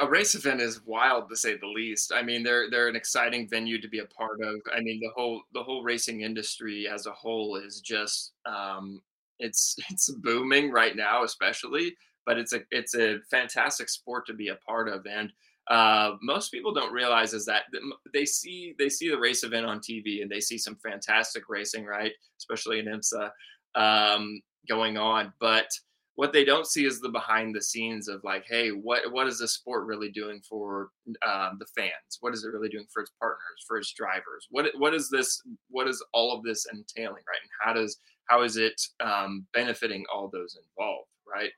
a race event is wild to say the least. I mean, they're they're an exciting venue to be a part of. I mean, the whole the whole racing industry as a whole is just um, it's it's booming right now, especially. But it's a it's a fantastic sport to be a part of, and uh, most people don't realize is that they see they see the race event on TV and they see some fantastic racing, right? Especially in IMSA um, going on, but what they don't see is the behind the scenes of like, hey, what what is this sport really doing for um, the fans? What is it really doing for its partners, for its drivers? What what is this? What is all of this entailing, right? And how does how is it um, benefiting all those involved, right?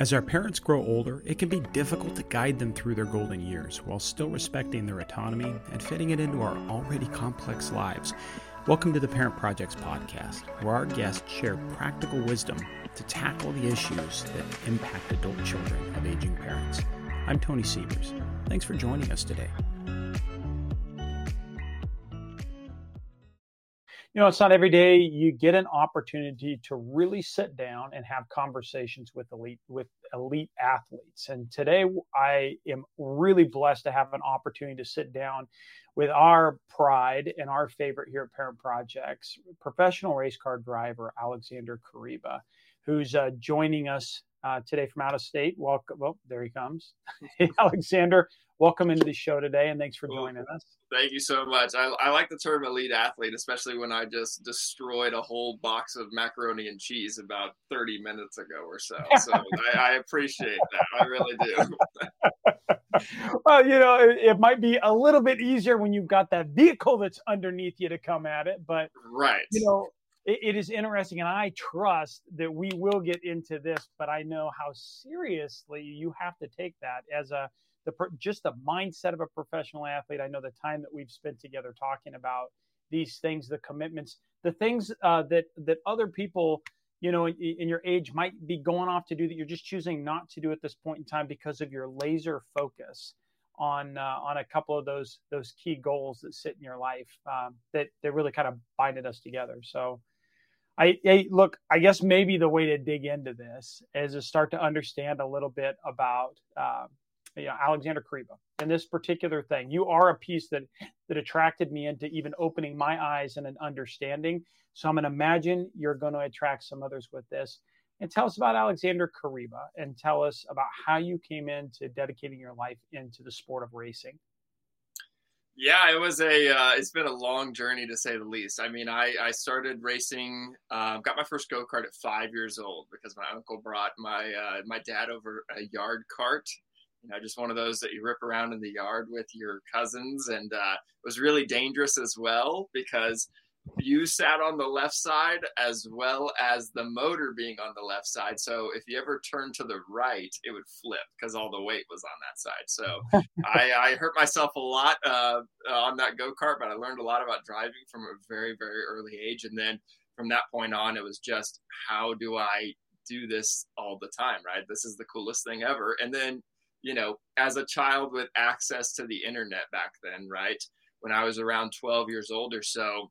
As our parents grow older, it can be difficult to guide them through their golden years while still respecting their autonomy and fitting it into our already complex lives. Welcome to the Parent Projects podcast, where our guests share practical wisdom to tackle the issues that impact adult children of aging parents. I'm Tony Sievers. Thanks for joining us today. You know, it's not every day you get an opportunity to really sit down and have conversations with elite with elite athletes. And today I am really blessed to have an opportunity to sit down with our pride and our favorite here at Parent Projects, professional race car driver Alexander Koreiba, who's uh, joining us uh, today from out of state. Welcome. Well, there he comes. Alexander, welcome into the show today, and thanks for joining us. Thank you so much. I, I, like the term elite athlete, especially when I just destroyed a whole box of macaroni and cheese about 30 minutes ago or so. So I, I, appreciate that. I really do. well, you know, it, it, might be a little bit easier when you've got that vehicle that's underneath you to come at it, but right. You know, it, it is interesting, and I trust that we will get into this, but I know how seriously you have to take that as a the just the mindset of a professional athlete. I know the time that we've spent together talking about these things, the commitments, the things uh, that that other people, you know, in, in, your age might be going off to do that you're just choosing not to do at this point in time because of your laser focus on uh, on a couple of those those key goals that sit in your life um, that that really kind of binded us together. So I, I, look, I guess maybe the way to dig into this is to start to understand a little bit about uh, you know, Alexander Koreiba and this particular thing. You are a piece that that attracted me into even opening my eyes and an understanding. So I'm going to imagine you're going to attract some others with this. And tell us about Alexander Koreiba and tell us about how you came into dedicating your life into the sport of racing. Yeah, it was a. Uh, it's been a long journey to say the least. I mean, I I started racing. Uh, got my first go kart at five years old because my uncle brought my uh, my dad over a yard cart. You know, just one of those that you rip around in the yard with your cousins, and uh, it was really dangerous as well because you sat on the left side as well as the motor being on the left side. So if you ever turned to the right, it would flip because all the weight was on that side. So I, I, hurt myself a lot uh, on that go kart, but I learned a lot about driving from a very, very early age. And then from that point on, it was just how do I do this all the time, right? This is the coolest thing ever. And then, you know, as a child with access to the internet back then, right? When I was around 12 years old or so,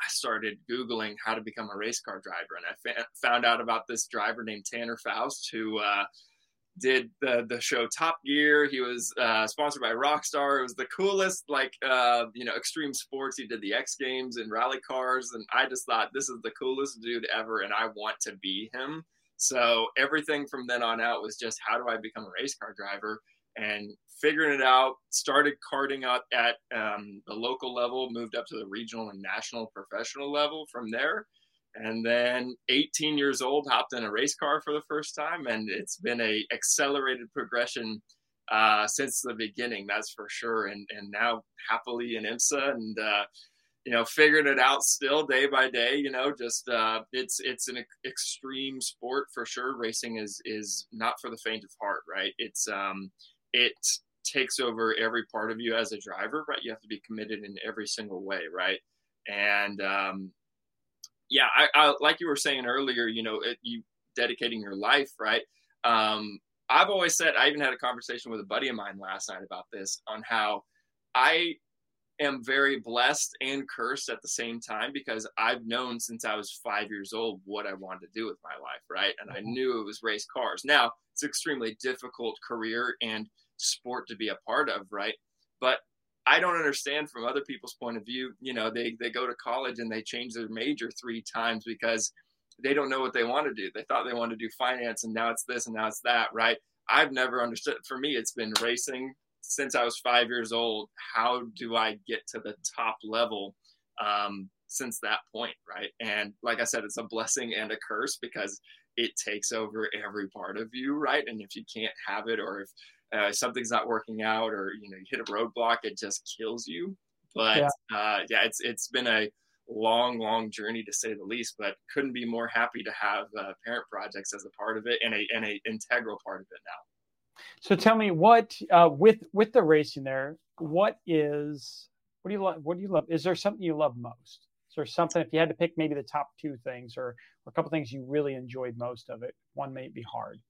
I started Googling how to become a race car driver, and I fa- found out about this driver named Tanner Foust who uh, did the the show Top Gear. He was uh, sponsored by Rockstar. It was the coolest, like uh, you know, extreme sports. He did the X Games and rally cars, and I just thought this is the coolest dude ever, and I want to be him. So everything from then on out was just how do I become a race car driver? and figuring it out. Started karting out at um, the local level, moved up to the regional and national professional level from there. And then 18 years old, hopped in a race car for the first time, and it's been a accelerated progression uh, since the beginning. That's for sure. And and now happily in IMSA and. Uh, you know, figuring it out still day by day. You know, just uh, it's it's an extreme sport for sure. Racing is is not for the faint of heart, right? It's um, it takes over every part of you as a driver, right? You have to be committed in every single way, right? And um, yeah, I, I, like you were saying earlier, you know, it, you dedicating your life, right? Um, I've always said, I even had a conversation with a buddy of mine last night about this on how I am very blessed and cursed at the same time because I've known since I was five years old what I wanted to do with my life, right? And I mm-hmm. knew it was race cars. Now, it's an extremely difficult career and sport to be a part of, right? But I don't understand from other people's point of view. You know, they they go to college and they change their major three times because they don't know what they want to do. They thought they wanted to do finance and now it's this and now it's that, right? I've never understood. For me, it's been racing since I was five years old. How do I get to the top level um, since that point, right? And like I said, it's a blessing and a curse because it takes over every part of you, right? And if you can't have it, or if uh, something's not working out, or you know you hit a roadblock, it just kills you. But yeah, uh, yeah it's it's been a long, long journey to say the least. But couldn't be more happy to have uh, Parent Projects as a part of it and a and a integral part of it now. So tell me what uh, with with the racing there, what is what do you love? What do you love? Is there something you love most? Is there something if you had to pick maybe the top two things or, or a couple things you really enjoyed most of it? One may be hard.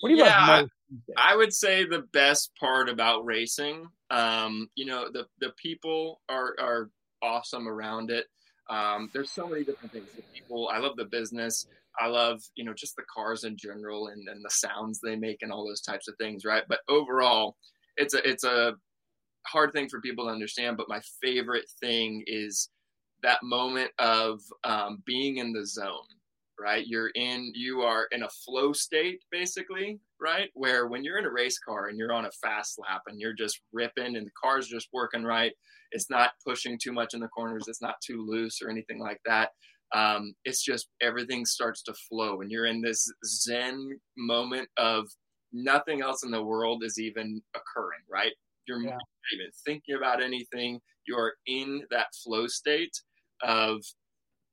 What do you yeah, love most? I would say the best part about racing, um, you know, the the people are are awesome around it. Um, there's so many different things. The people, I love the business. I love, you know, just the cars in general and, and the sounds they make and all those types of things, right? But overall, it's a it's a hard thing for people to understand. But my favorite thing is that moment of um, being in the zone right you're in you are in a flow state basically right where when you're in a race car and you're on a fast lap and you're just ripping and the car's just working right it's not pushing too much in the corners it's not too loose or anything like that um, it's just everything starts to flow and you're in this zen moment of nothing else in the world is even occurring right you're yeah. not even thinking about anything you're in that flow state of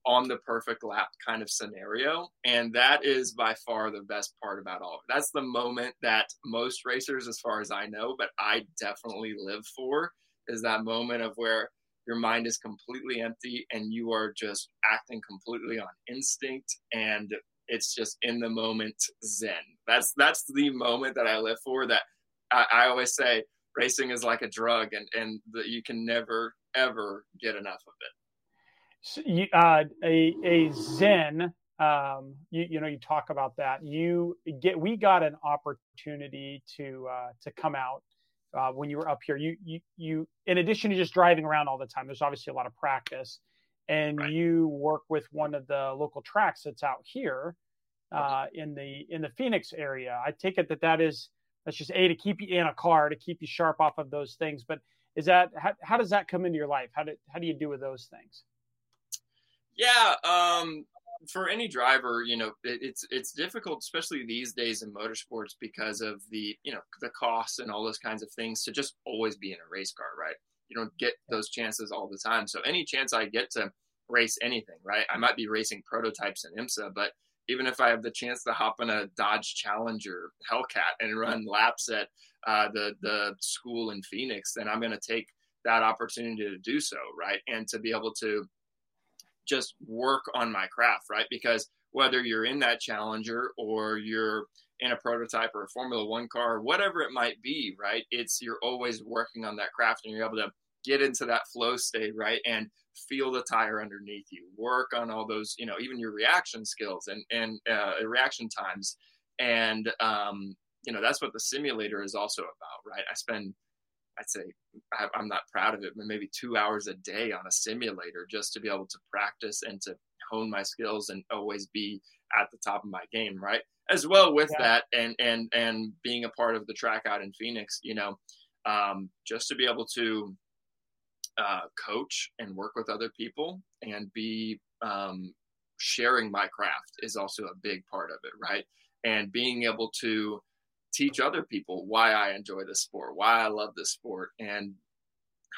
on the perfect lap kind of scenario. And that is by far the best part about all of it. That's the moment that most racers, as far as I know, but I definitely live for is that moment of where your mind is completely empty and you are just acting completely on instinct and it's just in the moment zen. That's that's the moment that I live for. That I, I always say racing is like a drug and and the, you can never ever get enough of it uh, a a Zen. Um, you, you know, you talk about that. You get we got an opportunity to uh, to come out uh, when you were up here. You you you in addition to just driving around all the time. There's obviously a lot of practice, and right. you work with one of the local tracks that's out here uh, in the in the Phoenix area. I take it that that is that's just a to keep you in a car to keep you sharp off of those things. But is that how, how does that come into your life? How do how do you do with those things? Yeah, um, for any driver, you know, it, it's it's difficult, especially these days in motorsports, because of the you know the costs and all those kinds of things to just always be in a race car, right? You don't get those chances all the time. So any chance I get to race anything, right? I might be racing prototypes in IMSA, but even if I have the chance to hop in a Dodge Challenger Hellcat and run laps at uh, the the school in Phoenix, then I'm going to take that opportunity to do so, right? And to be able to just work on my craft, right? Because whether you're in that Challenger or you're in a prototype or a Formula One car, whatever it might be, right? It's you're always working on that craft and you're able to get into that flow state, right? And feel the tire underneath you, work on all those, you know, even your reaction skills and, and uh, reaction times. And, um, you know, that's what the simulator is also about, right? I spend I'd say I'm not proud of it, but maybe two hours a day on a simulator just to be able to practice and to hone my skills and always be at the top of my game, right? As well with yeah. that, and and and being a part of the track out in Phoenix, you know, um, just to be able to uh, coach and work with other people and be um, sharing my craft is also a big part of it, right? And being able to teach other people why I enjoy this sport, why I love this sport, and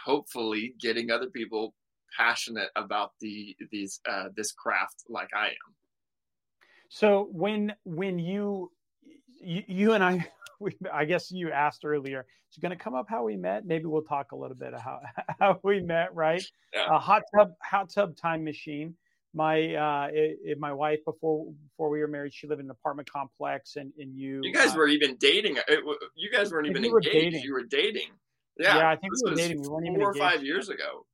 hopefully getting other people passionate about the these uh, this craft like I am. So when when you you, you and I, we, I guess you asked earlier, it's going to come up how we met. Maybe we'll talk a little bit of how how we met, right? Yeah. A hot tub hot tub time machine my uh it, it, my wife before before we were married she lived in an apartment complex and and you you guys uh, were even dating it, you guys weren't even engaged dating. you were dating Yeah, yeah I think we were was dating. We weren't even four or five years ago.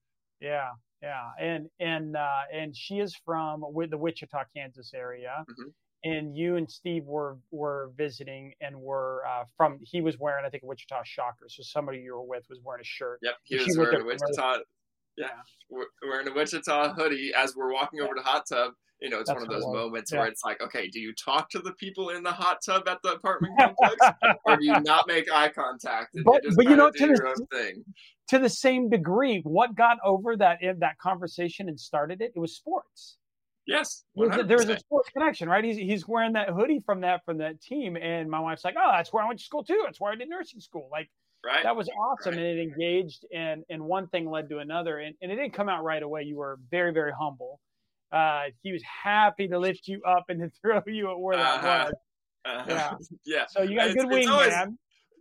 Yeah, yeah, and and uh, and she is from the Wichita, Kansas area, Mhm. and you and Steve were were visiting and were uh, from. He was wearing, I think, a Wichita Shocker. So somebody you were with was wearing a shirt. Yep, he was wearing a Wichita. Yeah, we're wearing a Wichita hoodie as we're walking over to hot tub. You know, it's That's one of those moments Yeah. where it's like, okay, do you talk to the people in the hot tub at the apartment complex, or do you not make eye contact But- you just but you know, to the- your own thing? to the same degree, what got over that in that conversation and started it? It was sports. Yes, There was, a, there was a sports connection, right? He's he's wearing that hoodie from that from that team, and my wife's like, "Oh, that's where I went to school too. That's where I did nursing school." Like right. that was awesome, Right. and it engaged, and and one thing led to another, and, and it didn't come out right away. You were very very humble. Uh, he was happy to lift you up and to throw you at where that Uh-huh. was. Uh, Yeah. yeah. So you got a good it's wing, always- man.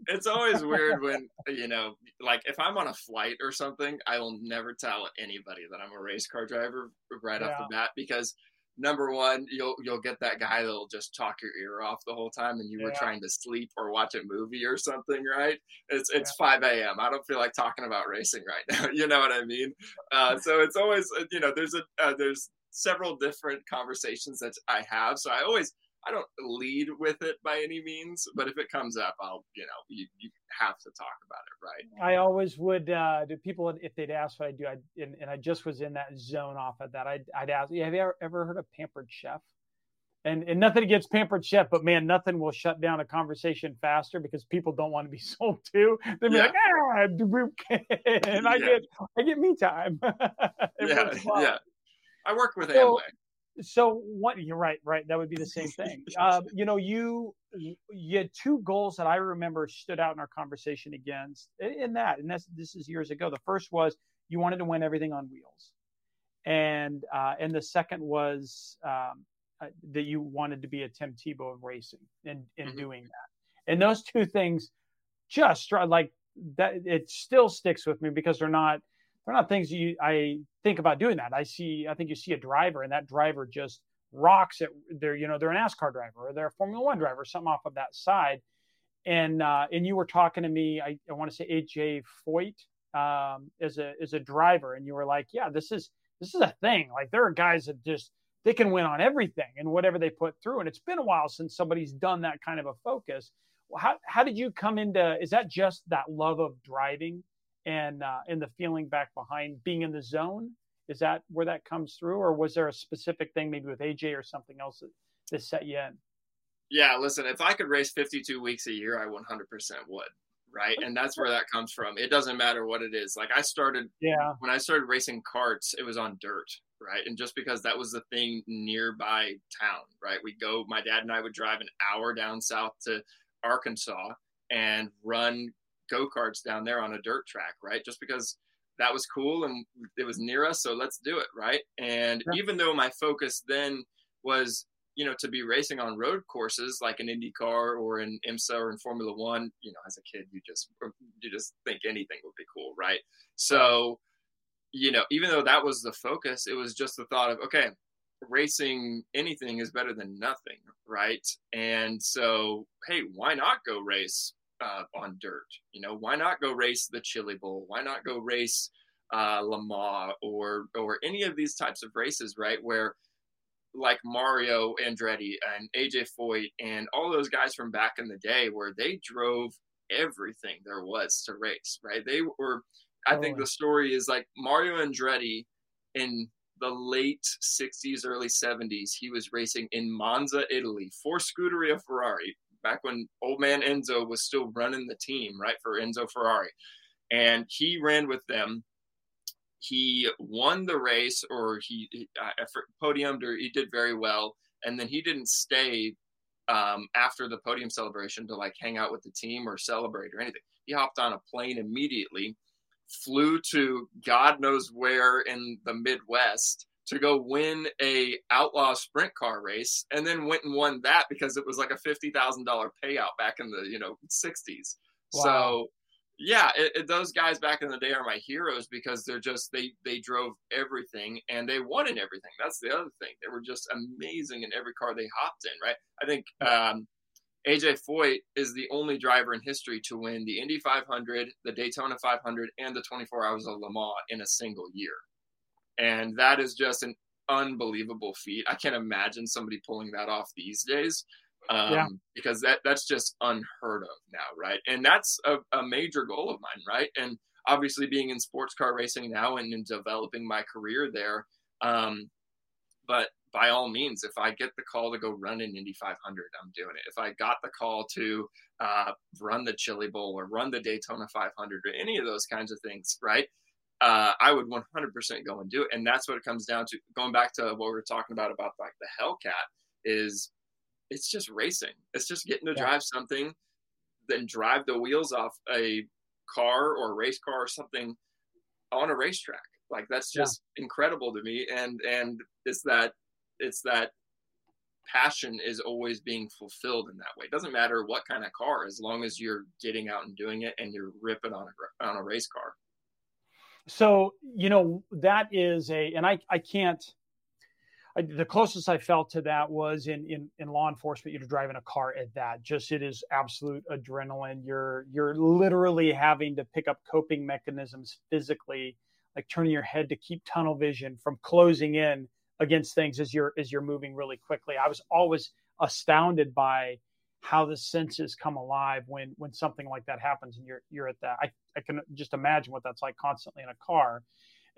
It's always weird when you know, like if I'm on a flight or something, I will never tell anybody that I'm a race car driver right off the bat because number one, you'll you'll get that guy that'll just talk your ear off the whole time, and you were trying to sleep or watch a movie or something, right? It's it's 5 a.m. I don't feel like talking about racing right now. You know what I mean? Uh, so it's always uh, you know there's a uh, there's several different conversations that I have, so I always I don't lead with it by any means, but if it comes up, I'll, you know, you, you have to talk about it, right? I always would. Uh, do people if they'd ask what I do, I and, and I just was in that zone off of that. I'd, I'd ask, have you ever, ever heard of Pampered Chef? And and nothing against Pampered Chef, but man, nothing will shut down a conversation faster because people don't want to be sold to. They'd be Yeah. like, ah, and I Yeah. get I get me time. Yeah, yeah. I work with So- Amway. So what you're right right that would be the same thing. Um, you know you you had two goals that i remember stood out in our conversation against in that and that's this is years ago. The first was you wanted to win everything on wheels. And uh, and the second was um, uh, that you wanted to be a tim tebow of racing and in Mhm. doing that. And those two things just like that it still sticks with me because they're not they're not things you I think about doing that. I see I think you see a driver and that driver just rocks it. They're you know they're an NASCAR driver or they're a Formula One driver, something off of that side. And uh, and you were talking to me. I, I want to say AJ Foyt um, as a as a driver, and you were like, yeah, this is this is a thing. Like there are guys that just they can win on everything and whatever they put through. And it's been a while since somebody's done that kind of a focus. How how did you come into? Is that just that love of driving? And uh, and the feeling back behind being in the zone is that where that comes through or was there a specific thing maybe with aj or something else that, that set you in Yeah, listen, if I could race 52 weeks a year, I 100% would, right? And that's where that comes from. It doesn't matter what it is. Like I started yeah when I started racing carts it was on dirt, right? And just because that was the thing nearby town, right? We go, my dad and I would drive an hour down south to Arkansas and run go karts down there on a dirt track, right? Just because that was cool and it was near us, so let's do it, right? And Yeah. even though my focus then was you know, to be racing on road courses like an IndyCar or an IMSA or in Formula One, you know, as a kid, you just you just think anything would be cool, right? So, you know, even though that was the focus, it was just the thought of okay, racing anything is better than nothing, right? And so, hey, why not go race uh, on dirt? You know, why not go race the Chili Bowl? Why not go race uh, Le Mans or or any of these types of races, right? Where like Mario Andretti and AJ Foyt and all those guys from back in the day where they drove everything there was to race, right? They were, I think the story is like Mario Andretti in the late 60s, early 70s, he was racing in Monza, Italy for Scuderia Ferrari back when old man Enzo was still running the team, right, for Enzo Ferrari. And he ran with them. He won the race or he, he uh, podiumed or he did very well. And then he didn't stay um, after the podium celebration to like hang out with the team or celebrate or anything. He hopped on a plane immediately flew to god knows where in the midwest to go win a outlaw sprint car race and then went and won that because it was like a $50000 payout back in the you know 60s Wow. so yeah, it, it, those guys back in the day are my heroes because they're just they they drove everything and they won in everything. That's the other thing. They were just amazing in every car they hopped in. Right. I think um, AJ Foyt is the only driver in history to win the Indy 500, the Daytona 500, and the 24 Hours of Le Mans in a single year. And that is just an unbelievable feat. I can't imagine somebody pulling that off these days um, yeah. because that that's just unheard of now, right? And that's a, a, major goal of mine, right? And obviously, being in sports car racing now and in developing my career there, um, but by all means, if I get the call to go run an Indy 500, I'm doing it. If I got the call to uh, run the Chili Bowl or run the Daytona 500 or any of those kinds of things, right? Uh, I would 100% go and do it. And that's what it comes down to. Going back to what we were talking about about like the Hellcat is it's just racing. It's just getting to yeah. drive something, then drive the wheels off a car or a race car or something on a racetrack. Like that's just yeah. incredible to me. And and it's that it's that passion is always being fulfilled in that way. It doesn't matter what kind of car, as long as you're getting out and doing it and you're ripping on a on a race car. So you know that is a, and I I can't I, the closest I felt to that was in, in, in law enforcement. You're driving a car at that. Just it is absolute adrenaline. You're you're literally having to pick up coping mechanisms physically, like turning your head to keep tunnel vision from closing in against things as you're as you're moving really quickly. I was always astounded by how the senses come alive when when something like that happens and you're you're at that. I, I can just imagine what that's like constantly in a car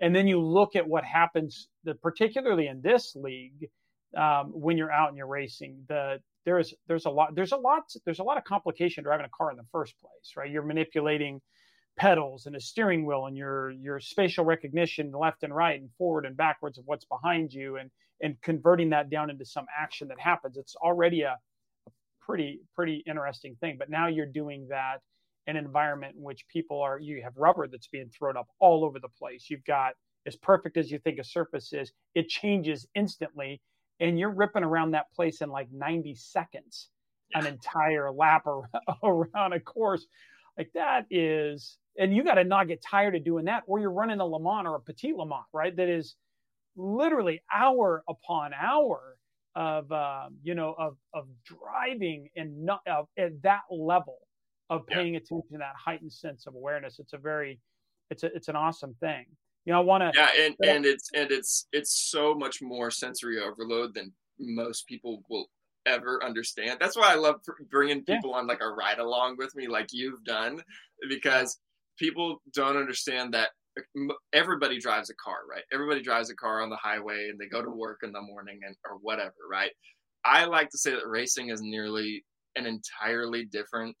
and then you look at what happens, the, particularly in this league, um, when you're out and you're racing. The there's there's a lot there's a lot there's a lot of complication driving a car in the first place, right? You're manipulating pedals and a steering wheel and your your spatial recognition left and right and forward and backwards of what's behind you and and converting that down into some action that happens it's already a, a pretty pretty interesting thing but now you're doing that in an environment in which people are you have rubber that's being thrown up all over the place. You've got as perfect as you think a surface is it changes instantly and you're ripping around that place in like 90 seconds an entire lap around a course. Like that is and you got to not get tired of doing that or you're running a le mans or a petit le mans right? That is literally hour upon hour of um, you know of of driving and not uh, at that level of paying yeah. attention to that heightened sense of awareness. It's a very, it's a, it's an awesome thing. You know, I want to. Yeah, and and it's and it's it's so much more sensory overload than most people will ever understand. That's why I love bringing people yeah. on like a ride along with me, like you've done, because people don't understand that everybody drives a car, right? Everybody drives a car on the highway and they go to mm-hmm. work in the morning and or whatever, right? I like to say that racing is nearly an entirely different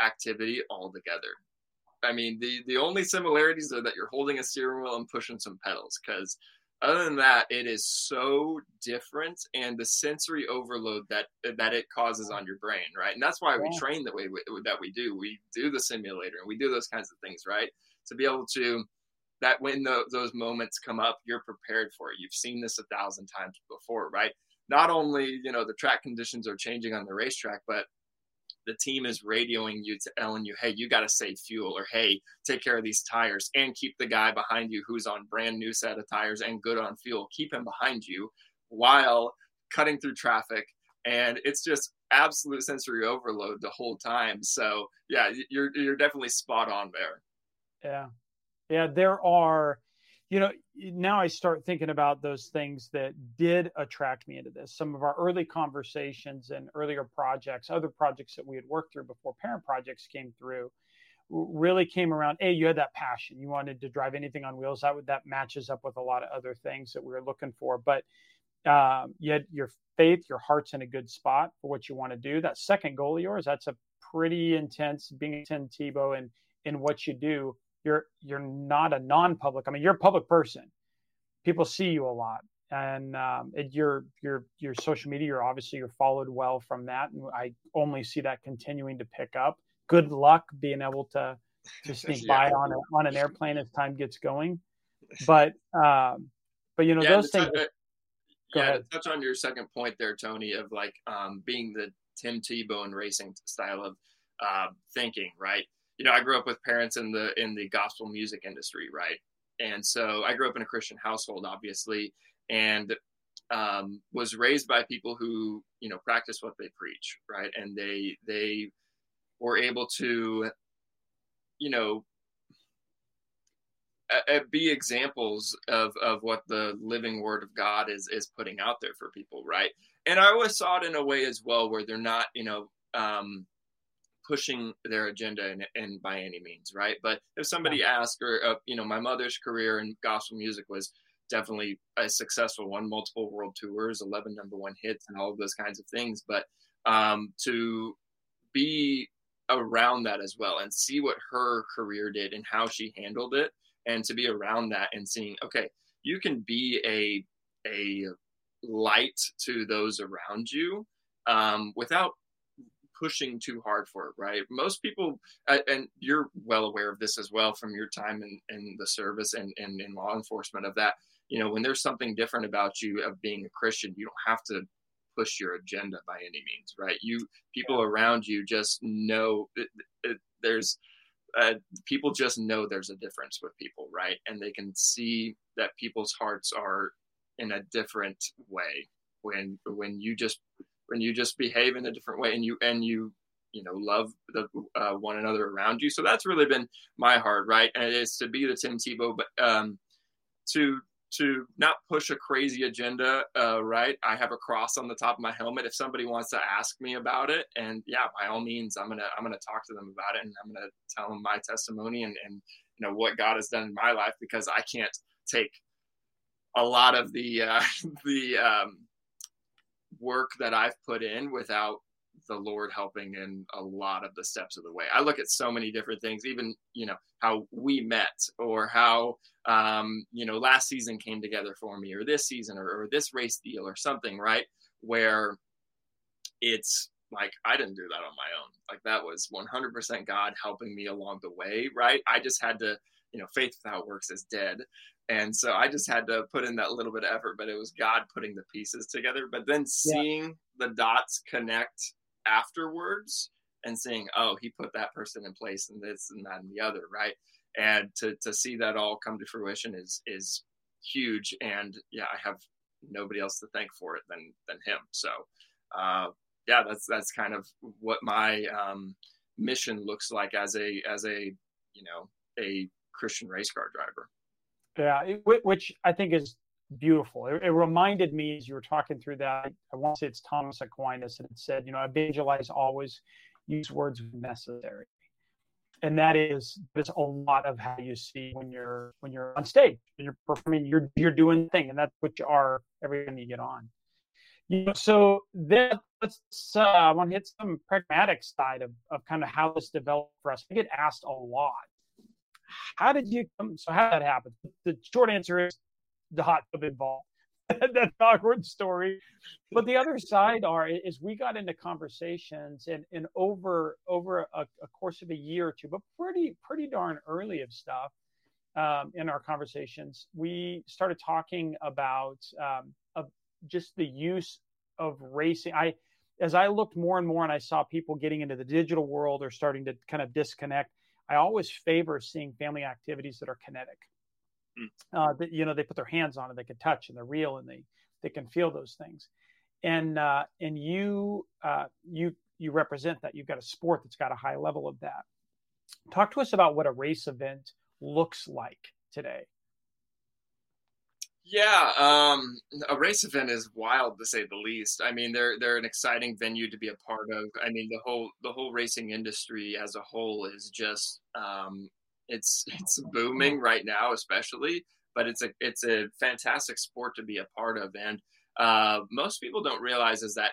activity altogether. I mean, the the only similarities are that you're holding a steering wheel and pushing some pedals. Because other than that, it is so different, and the sensory overload that that it causes on your brain, right? And that's why we train the way that we do. We do the simulator and we do those kinds of things, right? To be able to that when the, those moments come up, you're prepared for it. You've seen this a thousand times before, right? Not only you know the track conditions are changing on the racetrack, but the team is radioing you to telling you, hey, you got to save fuel, or hey, take care of these tires and keep the guy behind you who's on brand new set of tires and good on fuel, keep him behind you while cutting through traffic. And it's just absolute sensory overload the whole time. So yeah, you're you're definitely spot on there. Yeah, yeah. There are you know, now I start thinking about those things that did attract me into this. Some of our early conversations and earlier projects, other projects that we had worked through before parent projects came through, really came around. A, you had that passion. You wanted to drive anything on wheels. That that matches up with a lot of other things that we were looking for. But um, you had your faith, your heart's in a good spot for what you want to do. That second goal of yours, that's a pretty intense being a Tim Tebow and in what you do you're you're not a non-public. I mean, you're a public person. People see you a lot, and um, it, your your your social media. You're obviously you're followed well from that, and I only see that continuing to pick up. Good luck being able to to sneak yeah. by on a, on an airplane as time gets going. But um, but you know yeah, those things. Touch, yeah, to touch on your second point there, Tony, of like um, being the Tim Tebow and racing style of uh, thinking, right? You know, I grew up with parents in the in the gospel music industry, right? And so I grew up in a Christian household, obviously, and um, was raised by people who you know practice what they preach, right? And they they were able to, you know, be examples of of what the living Word of God is is putting out there for people, right? And I always saw it in a way as well where they're not, you know. Um, pushing their agenda and, and by any means right but if somebody asked or uh, you know my mother's career in gospel music was definitely a successful one, multiple world tours, 11 number one hits, and all of those kinds of things. But um, to be around that as well and see what her career did and how she handled it, and to be around that and seeing, okay, you can be a a light to those around you um, without pushing too hard for it, right? Most people, and you're well aware of this as well from your time in, in the service and, and in law enforcement, of that. You know when there's something different about you of being a christian you don't have to push your agenda by any means right? You people around you just know it, it, there's uh, people just know there's a difference with people right? And they can see that people's hearts are in a different way when when you just when you just behave in a different way and you and you you know love the uh, one another around you so that's really been my heart right and it's to be the tim tebow but um to to not push a crazy agenda, uh, right? I have a cross on the top of my helmet. If somebody wants to ask me about it, and yeah, by all means, I'm gonna I'm gonna talk to them about it, and I'm gonna tell them my testimony and and you know what God has done in my life because I can't take a lot of the uh, the um, work that I've put in without the Lord helping in a lot of the steps of the way. I look at so many different things, even you know how we met or how um, you know last season came together for me, or this season, or, or this race deal, or something, right? Where it's like I didn't do that on my own. Like that was 100% God helping me along the way, right? I just had to, you know, faith without works is dead. And so I just had to put in that little bit of effort, but it was God putting the pieces together. But then seeing yeah. the dots connect afterwards and seeing, oh, he put that person in place and this and that and the other, right? And to, to see that all come to fruition is is huge. And yeah, I have nobody else to thank for it than than him. So uh, yeah, that's that's kind of what my um, mission looks like as a as a you know a Christian race car driver. Yeah, which I think is beautiful. It, it, reminded me as you were talking through that. I want to say it's Thomas Aquinas, and it said, you know, evangelize always use words when necessary, and that is that's a lot of how you see when you're when you're on stage you're performing. You're you're doing thing, and that's what you are every time you get on. You know, so then let's uh, I want to hit some pragmatic side of of kind of how this developed for us. I get asked a lot. How did you come? So how that happen? The short answer is the hot tub involved. That's awkward story. But the other side are is we got into conversations and, and over over a, a course of a year or two, but pretty pretty darn early of stuff um, in our conversations, we started talking about um, just the use of racing. I as I looked more and more and I saw people getting into the digital world or starting to kind of disconnect, I always favor seeing family activities that are kinetic. Mm. Uh, that you know they put their hands on it, they can touch and they're real and they they can feel those things. And uh, and you uh, you you represent that. You've got a sport that's got a high level of that. Talk to us about what a race event looks like today. Yeah, um, a race event is wild to say the least. I mean, they're they're an exciting venue to be a part of. I mean, the whole the whole racing industry as a whole is just um, it's it's booming right now, especially. But it's a it's a fantastic sport to be a part of, and uh, most people don't realize is that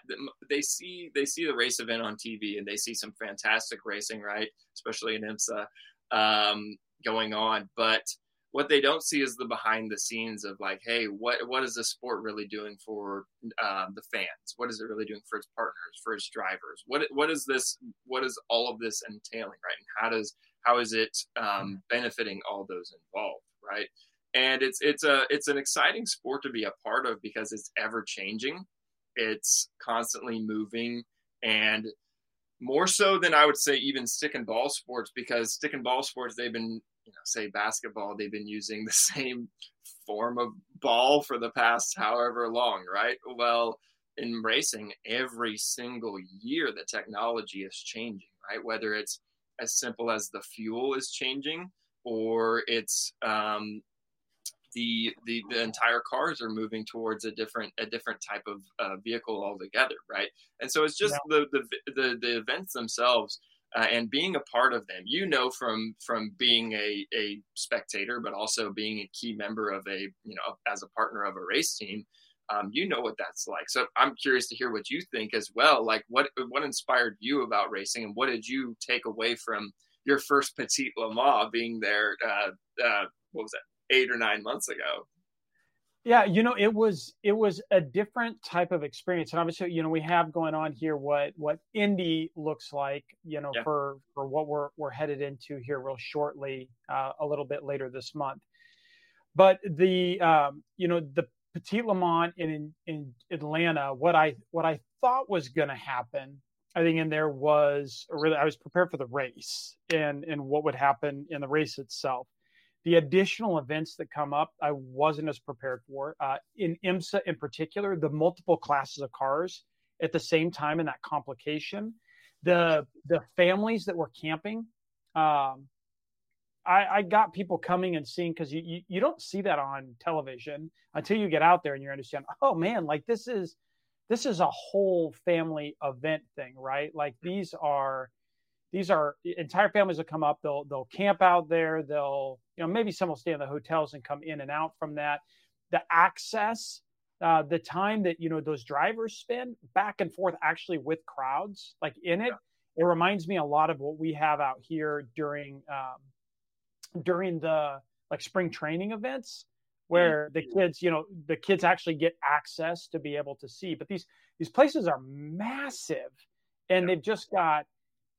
they see they see the race event on TV and they see some fantastic racing, right? Especially in IMSA um, going on, but what they don't see is the behind the scenes of like, hey, what what is this sport really doing for um, the fans? What is it really doing for its partners, for its drivers? What what is this? What is all of this entailing, right? And how does how is it um, mm-hmm. benefiting all those involved right and it's it's a it's an exciting sport to be a part of because it's ever changing it's constantly moving and more so than i would say even stick and ball sports because stick and ball sports they've been you know say basketball they've been using the same form of ball for the past however long, right? Well, in racing, every single year the technology is changing, right? Whether it's as simple as the fuel is changing or it's um, the, the the entire cars are moving towards a different a different type of uh, vehicle altogether, right? And so it's just yeah. the, the the the events themselves uh, and being a part of them. You know from from being a a spectator, but also being a key member of a you know as a partner of a race team. Um, you know what that's like. So I'm curious to hear what you think as well. Like what what inspired you about racing, and what did you take away from your first Petit Le Mans being there? Uh, uh, what was that? Eight or nine months ago. Yeah, you know, it was it was a different type of experience, and obviously, you know, we have going on here what what Indy looks like, you know, yeah. for for what we're we're headed into here real shortly, uh, a little bit later this month. But the um, you know the Petit Le Mans in in Atlanta, what I what I thought was going to happen, I think in there was really I was prepared for the race and and what would happen in the race itself. The additional events that come up, I wasn't as prepared for. Uh, in IMSA in particular, the multiple classes of cars at the same time in that complication, the the families that were camping. Um, I, I, got people coming and seeing because you, you, you don't see that on television until you get out there and you understand. Oh man, like this is this is a whole family event thing, right? Like these are these are entire families will come up they'll they'll camp out there they'll you know maybe some will stay in the hotels and come in and out from that the access uh, the time that you know those drivers spend back and forth actually with crowds like in it yeah. it reminds me a lot of what we have out here during um, during the like spring training events where the mm-hmm. kids you know the kids actually get access to be able to see but these these places are massive and yeah. they've just got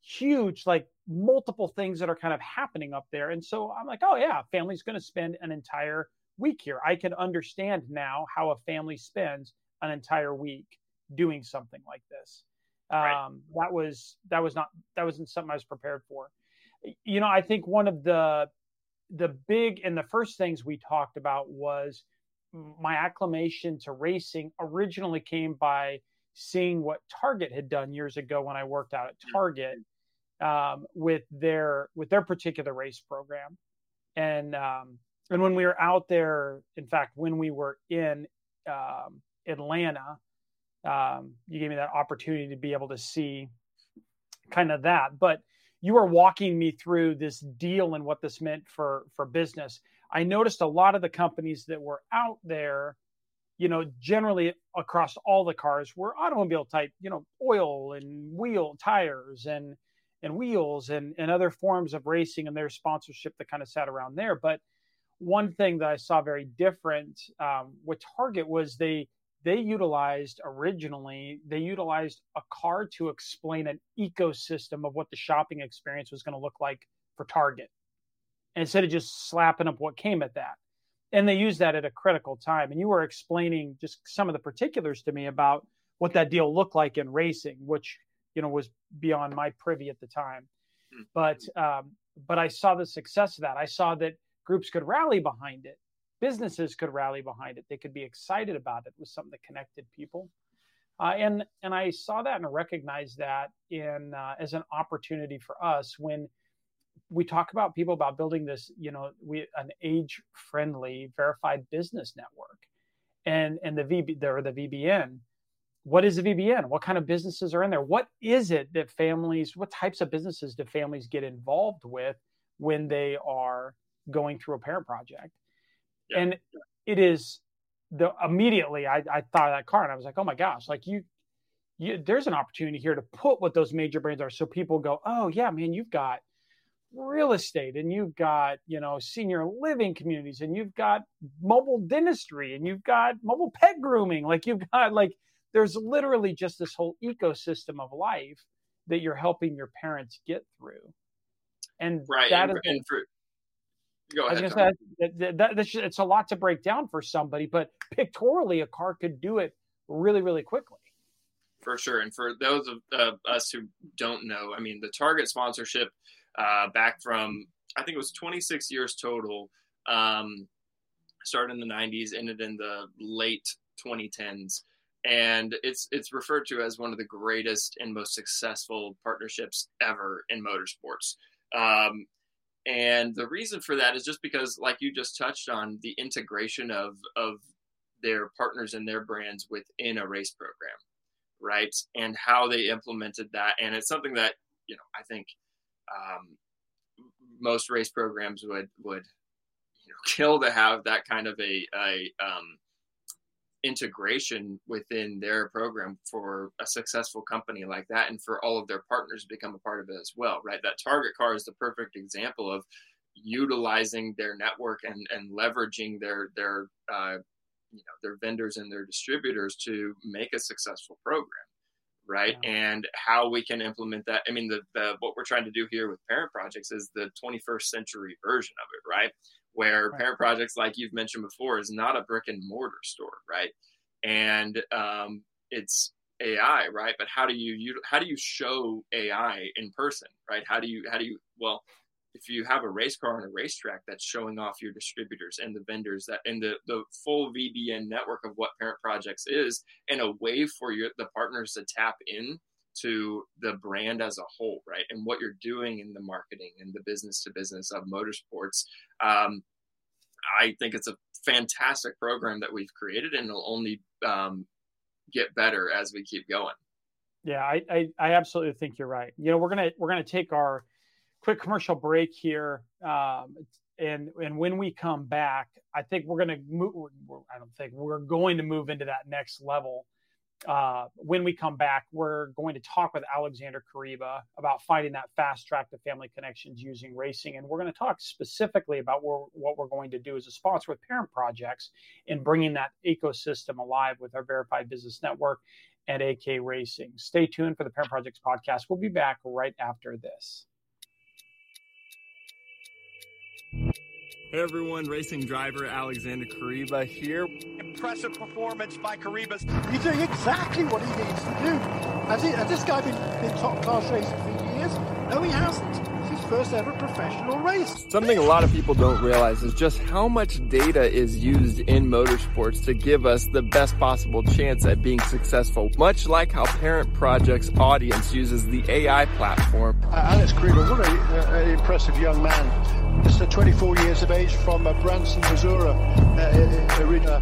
huge, like multiple things that are kind of happening up there. And so I'm like, oh, yeah, family's going to spend an entire week here. I can understand now how a family spends an entire week doing something like this. Right. Um, that was that was not that wasn't something I was prepared for. You know, I think one of the the big and the first things we talked about was my acclamation to racing originally came by seeing what Target had done years ago when I worked out at Target um, with their with their particular race program, and um, and when we were out there, in fact, when we were in um, Atlanta, um, you gave me that opportunity to be able to see kind of that. But you were walking me through this deal and what this meant for for business. I noticed a lot of the companies that were out there you know, generally across all the cars were automobile type, you know, oil and wheel tires and and wheels and, and other forms of racing and their sponsorship that kind of sat around there. But one thing that I saw very different um, with Target was they they utilized originally they utilized a car to explain an ecosystem of what the shopping experience was going to look like for Target instead of just slapping up what came at that. And they used that at a critical time. And you were explaining just some of the particulars to me about what that deal looked like in racing, which you know was beyond my privy at the time. Hmm. But um, but I saw the success of that. I saw that groups could rally behind it, businesses could rally behind it. They could be excited about it. It was something that connected people. Uh, and and I saw that and recognized that in uh, as an opportunity for us when we talk about people about building this, you know, we an age friendly verified business network, and and the VB or the VBN what is a VBN? What kind of businesses are in there? What is it that families, what types of businesses do families get involved with when they are going through a parent project? Yeah. And it is the immediately I, I thought of that car and I was like, oh my gosh, like you, you, there's an opportunity here to put what those major brands are. So people go, oh yeah, man, you've got real estate and you've got, you know, senior living communities and you've got mobile dentistry and you've got mobile pet grooming. Like you've got like, there's literally just this whole ecosystem of life that you're helping your parents get through. And right, that and, is, and for, go ahead. I was say, that, that, that, that's just, it's a lot to break down for somebody, but pictorially, a car could do it really, really quickly. For sure, and for those of uh, us who don't know, I mean, the Target sponsorship uh, back from I think it was 26 years total. Um, started in the 90s, ended in the late 2010s. And it's it's referred to as one of the greatest and most successful partnerships ever in motorsports. Um, and the reason for that is just because, like you just touched on, the integration of of their partners and their brands within a race program, right? And how they implemented that. And it's something that you know I think um, most race programs would would you know kill to have that kind of a, a um, integration within their program for a successful company like that and for all of their partners to become a part of it as well right? That target car is the perfect example of utilizing their network and and leveraging their their uh, you know their vendors and their distributors to make a successful program right? Yeah. and how we can implement that i mean the, the what we're trying to do here with parent projects is the 21st century version of it right where right. parent projects like you've mentioned before is not a brick and mortar store right? And um, it's ai right? But how do you, you how do you show ai in person right? How do you how do you well if you have a race car on a racetrack that's showing off your distributors and the vendors that and the, the full VBN network of what Parent Projects is and a way for your the partners to tap in to the brand as a whole, right? And what you're doing in the marketing and the business to business of motorsports. Um, I think it's a fantastic program that we've created and it'll only um, get better as we keep going. Yeah, I, I, I absolutely think you're right. You know, we're gonna we're gonna take our quick commercial break here. Um, and and when we come back, I think we're to move. I don't think we're going to move into that next level. Uh, when we come back, we're going to talk with Alexander Koreiba about finding that fast track to family connections using racing, and we're going to talk specifically about what, what we're going to do as a sponsor with parent projects in bringing that ecosystem alive with our Verified Business Network and AK Racing. Stay tuned for the Parent Projects podcast. We'll be back right after this. Hey everyone, racing driver Alexander Koreiba here. Impressive performance by Koreiba. He's doing exactly what he needs to do. Has, he, has this guy been, been top class racing for years? No, he hasn't first ever professional race. Something a lot of people don't realize is just how much data is used in motorsports to give us the best possible chance at being successful, much like how Parent Project's audience uses the AI platform. Uh, Alex Koreiba, what an impressive young man. Just uh, 24 years of age from uh, Branson, Missouri. Uh, uh, uh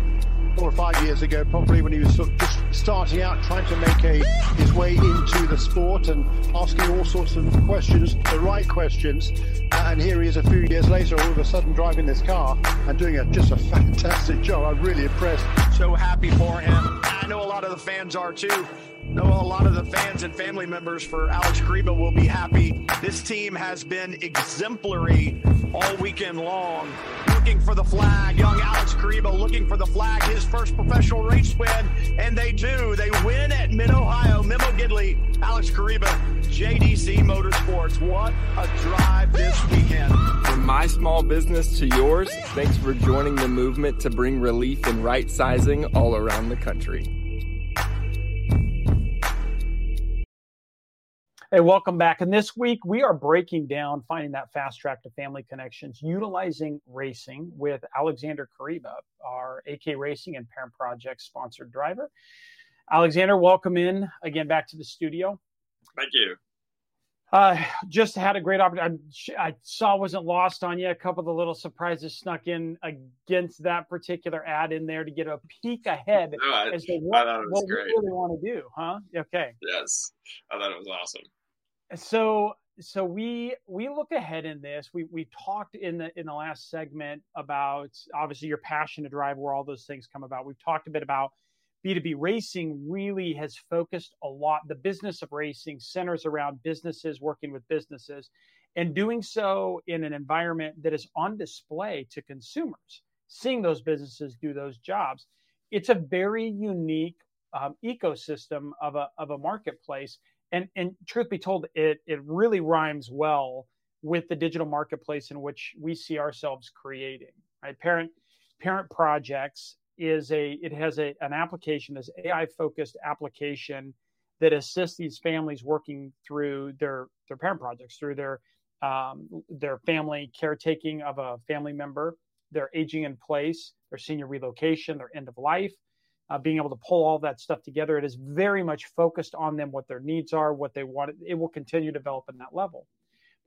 four or five years ago, probably when he was sort of just starting out, trying to make a, his way into the sport and asking all sorts of questions, the right questions. And here he is a few years later, all of a sudden driving this car and doing a, just a fantastic job. I'm really impressed. So happy for him. I know a lot of the fans are too know a lot of the fans and family members for Alex Koreiba will be happy. This team has been exemplary all weekend long. Looking for the flag, young Alex Koreiba looking for the flag, his first professional race win, and they do. They win at Mid Ohio. Memo Gidley, Alex Koreiba, JDC Motorsports. What a drive this weekend. From my small business to yours, thanks for joining the movement to bring relief and right sizing all around the country. Hey, welcome back. And this week we are breaking down finding that fast track to family connections utilizing racing with Alexander Koreiba, our AK Racing and Parent Project sponsored driver. Alexander, welcome in again back to the studio. Thank you. Uh, just had a great opportunity. I, saw wasn't lost on you. A couple of the little surprises snuck in against that particular ad in there to get a peek ahead no, I, as to what, what we really want to do, huh? Okay. Yes, I thought it was awesome so so we we look ahead in this. We we talked in the in the last segment about obviously your passion to drive where all those things come about. We've talked a bit about b2b racing really has focused a lot the business of racing centers around businesses working with businesses and doing so in an environment that is on display to consumers seeing those businesses do those jobs. It's a very unique um, ecosystem of a, of a marketplace and and truth be told, it it really rhymes well with the digital marketplace in which we see ourselves creating. Right, parent parent projects is a it has a an application, this AI focused application that assists these families working through their their parent projects, through their um, their family caretaking of a family member, their aging in place, their senior relocation, their end of life, uh, being able to pull all that stuff together. It is very much focused on them, what their needs are, what they want. It will continue to develop in that level.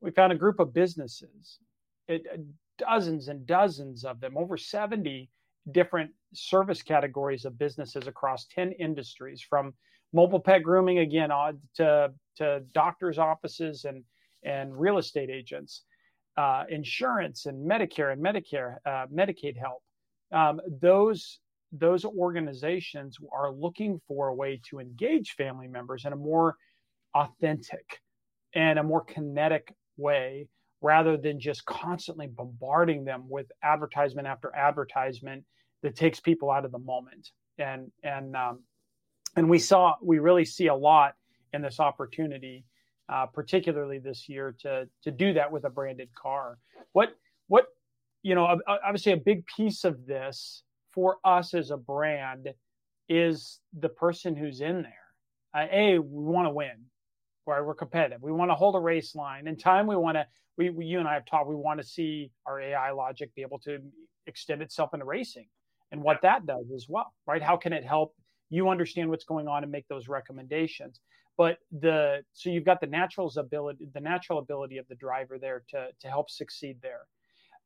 We found a group of businesses, it, uh, dozens and dozens of them, over 70 different service categories of businesses across 10 industries from mobile pet grooming again uh, to, to doctors offices and, and real estate agents uh, insurance and medicare and medicare uh, medicaid help um, those those organizations are looking for a way to engage family members in a more authentic and a more kinetic way rather than just constantly bombarding them with advertisement after advertisement that takes people out of the moment. And and um, and we saw we really see a lot in this opportunity uh, particularly this year to to do that with a branded car. What what you know obviously a big piece of this for us as a brand is the person who's in there. Uh, a, we want to win, right? We're competitive. We want to hold a race line. In time, we want to. We, we, you and I have talked. We want to see our AI logic be able to extend itself into racing, and what that does as well, right? How can it help you understand what's going on and make those recommendations? But the so you've got the natural ability, the natural ability of the driver there to to help succeed there.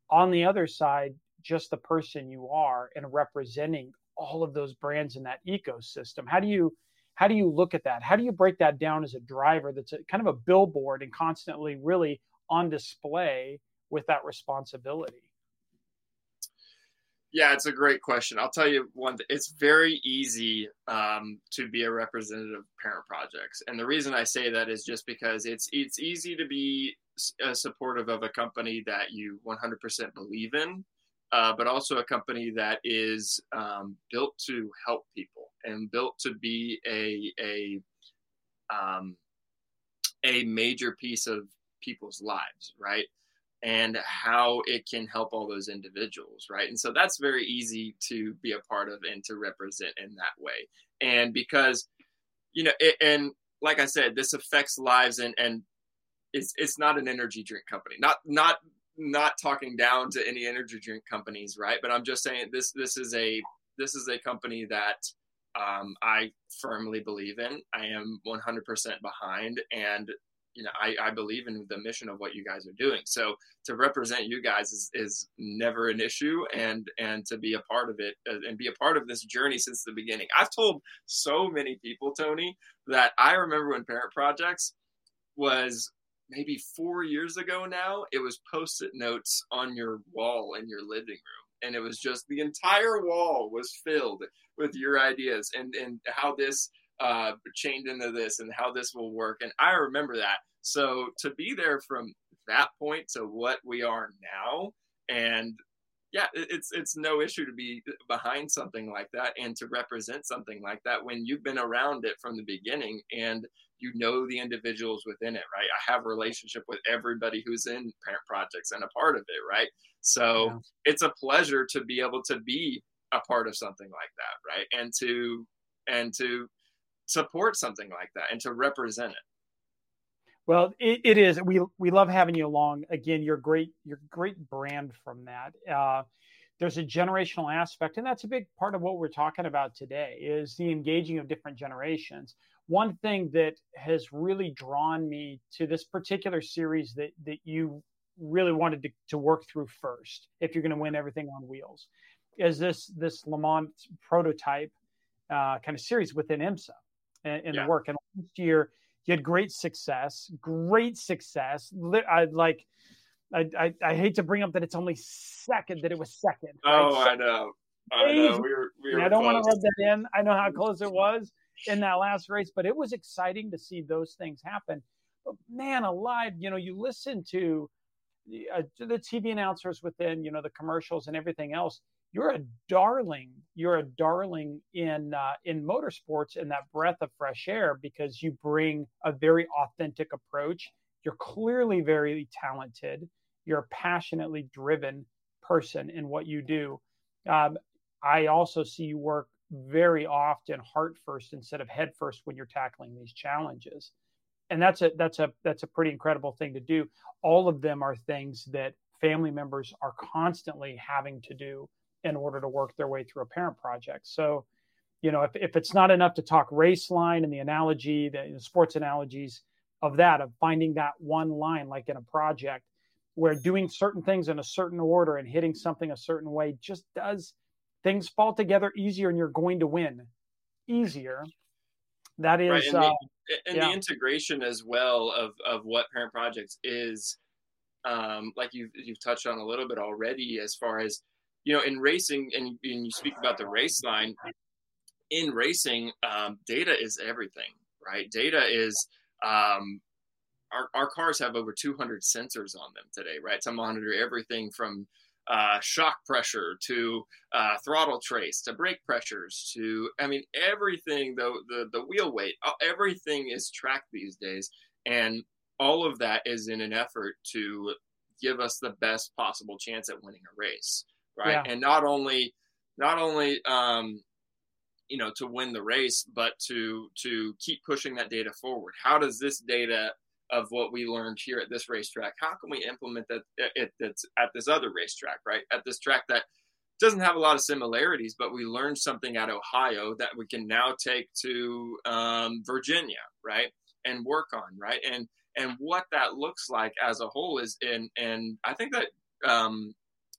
On the other side, just the person you are and representing all of those brands in that ecosystem? How do you how do you look at that? How do you break that down as a driver that's a, kind of a billboard and constantly really on display with that responsibility? Yeah it's a great question. I'll tell you one it's very easy um, to be a representative of parent projects. And the reason i say that is just because it's it's easy to be supportive of a company that you 100% believe in uh, but also a company that is um, built to help people and built to be a a um, a major piece of people's lives, right? And how it can help all those individuals, right? And so that's very easy to be a part of and to represent in that way. And because, you know, it, and like I said, this affects lives and and it's it's not an energy drink company. Not not not talking down to any energy drink companies, right? But I'm just saying this this is a this is a company that um, I firmly believe in. I am 100% behind, and you know I, I believe in the mission of what you guys are doing. So to represent you guys is, is never an issue, and and to be a part of it uh, and be a part of this journey since the beginning. I've told so many people, Tony, that I remember when Parent Projects was maybe four years ago now, it was post it notes on your wall in your living room. And it was just the entire wall was filled with your ideas and, and how this uh, chained into this and how this will work. And I remember that. So to be there from that point to what we are now and yeah, it's it's no issue to be behind something like that and to represent something like that when you've been around it from the beginning and you know the individuals within it, right? I have a relationship with everybody who's in parent projects and a part of it, right? So yeah. it's a pleasure to be able to be a part of something like that, right? And to and to support something like that and to represent it. Well, it, it is. We we love having you along. Again, you're great. You're great brand from that. Uh, there's a generational aspect, and that's a big part of what we're talking about today. Is the engaging of different generations. One thing that has really drawn me to this particular series that that you really wanted to, to work through first, if you're going to win everything on wheels, is this this Le Mans prototype uh, kind of series within IMSA in, in yeah. the work. And last year you had great success, great success. I like. I, I, I hate to bring up that it's only second that it was second. Oh, right? I know. I know. We were. We were I don't close. want to rub that in. I know how close it was in that last race, but it was exciting to see those things happen. But man, alive! You know, you listen to the, uh, the TV announcers within, you know, the commercials and everything else you're a darling. You're a darling in uh, in motorsports and that breath of fresh air because you bring a very authentic approach. You're clearly very talented. You're a passionately driven person in what you do. Um, I also see you work very often heart first instead of head first when you're tackling these challenges and that's a that's a that's a pretty incredible thing to do all of them are things that family members are constantly having to do in order to work their way through a parent project. So, you know, if, if it's not enough to talk race line and the analogy, the, the sports analogies of that, of finding that one line, like in a project, where doing certain things in a certain order and hitting something a certain way just does things fall together easier and you're going to win easier. That is, right. and, uh, the, and yeah. the integration as well of, of what parent projects is, um, like you've, you've touched on a little bit already, as far as, you know, in racing and, and you speak about the race line in racing, um, data is everything, right? Data is, um, our, our cars have over 200 sensors on them today, right? To monitor everything from uh, shock pressure to uh, throttle trace to brake pressures to I mean everything the, the the wheel weight everything is tracked these days. And all of that is in an effort to give us the best possible chance at winning a race right? Yeah. and not only not only um, you know to win the race but to to keep pushing that data forward. How does this data of what we learned here at this racetrack. How can we implement that it, that's at this other racetrack right? At this track that doesn't have a lot of similarities but we learned something at ohio that we can now take to um, virginia right? And work on right? And and what that looks like as a whole is and and i think that um,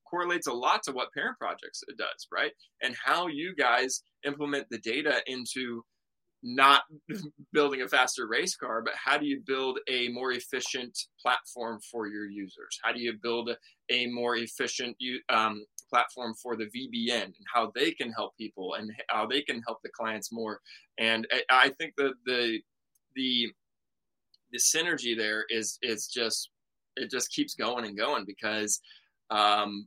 correlates a lot to what parent projects does right? And how you guys implement the data into not building a faster race car, but how do you build a more efficient platform for your users? How do you build a, more efficient um, platform for the VBN and how they can help people and how they can help the clients more? And I, I think that the the the synergy there is is just it just keeps going and going because um,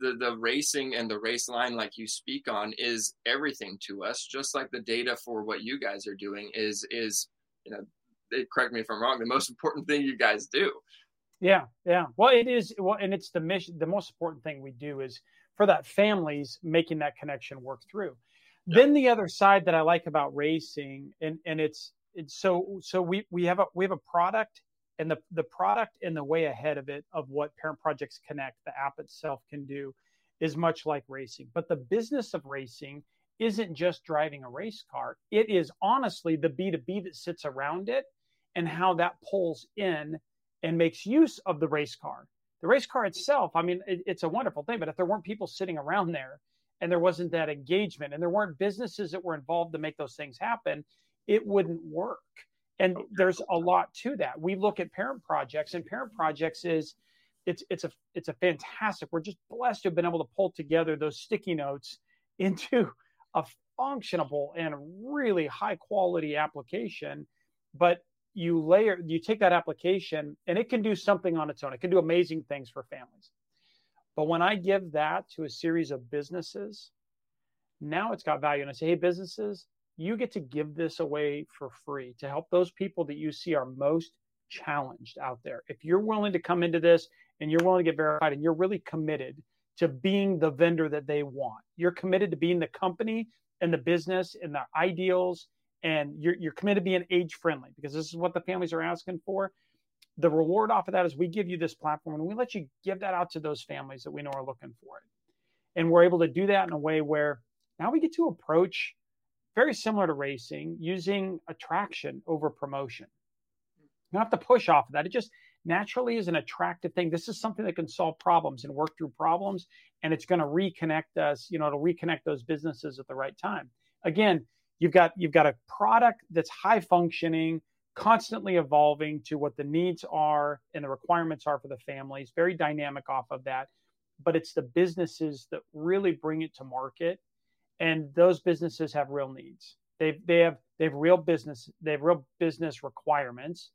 the the racing and the race line like you speak on is everything to us just like the data for what you guys are doing is is you know they correct me if i'm wrong the most important thing you guys do. Yeah yeah. Well it is well and it's the mission the most important thing we do is for that families making that connection work through. Yeah. then the other side that i like about racing and and it's it's so so we we have a we have a product and the the product and the way ahead of it of what parent projects connect the app itself can do is much like racing. But the business of racing isn't just driving a race car. It is honestly the b2b that sits around it and how that pulls in and makes use of the race car. The race car itself i mean it, it's a wonderful thing but if there weren't people sitting around there and there wasn't that engagement and there weren't businesses that were involved to make those things happen it wouldn't work and oh, there's a lot to that. We look at parent projects and parent projects is it's it's a it's a fantastic we're just blessed to have been able to pull together those sticky notes into a functionable and really high quality application. But you layer you take that application and it can do something on its own. It can do amazing things for families. But when i give that to a series of businesses now it's got value and i say hey businesses you get to give this away for free to help those people that you see are most challenged out there. If you're willing to come into this and you're willing to get verified and you're really committed to being the vendor that they want, you're committed to being the company and the business and the ideals, and you're, you're committed to being age friendly because this is what the families are asking for. The reward off of that is we give you this platform and we let you give that out to those families that we know are looking for it. And we're able to do that in a way where now we get to approach very similar to racing, using attraction over promotion. Hmm. You don't have to push off of that. It just naturally is an attractive thing. This is something that can solve problems and work through problems, and it's going to reconnect us. You know, it'll reconnect those businesses at the right time. Again, you've got you've got a product that's high functioning, constantly evolving to what the needs are and the requirements are for the families. Very dynamic off of that, but it's the businesses that really bring it to market and those businesses have real needs. They they have they have real business they have real business requirements.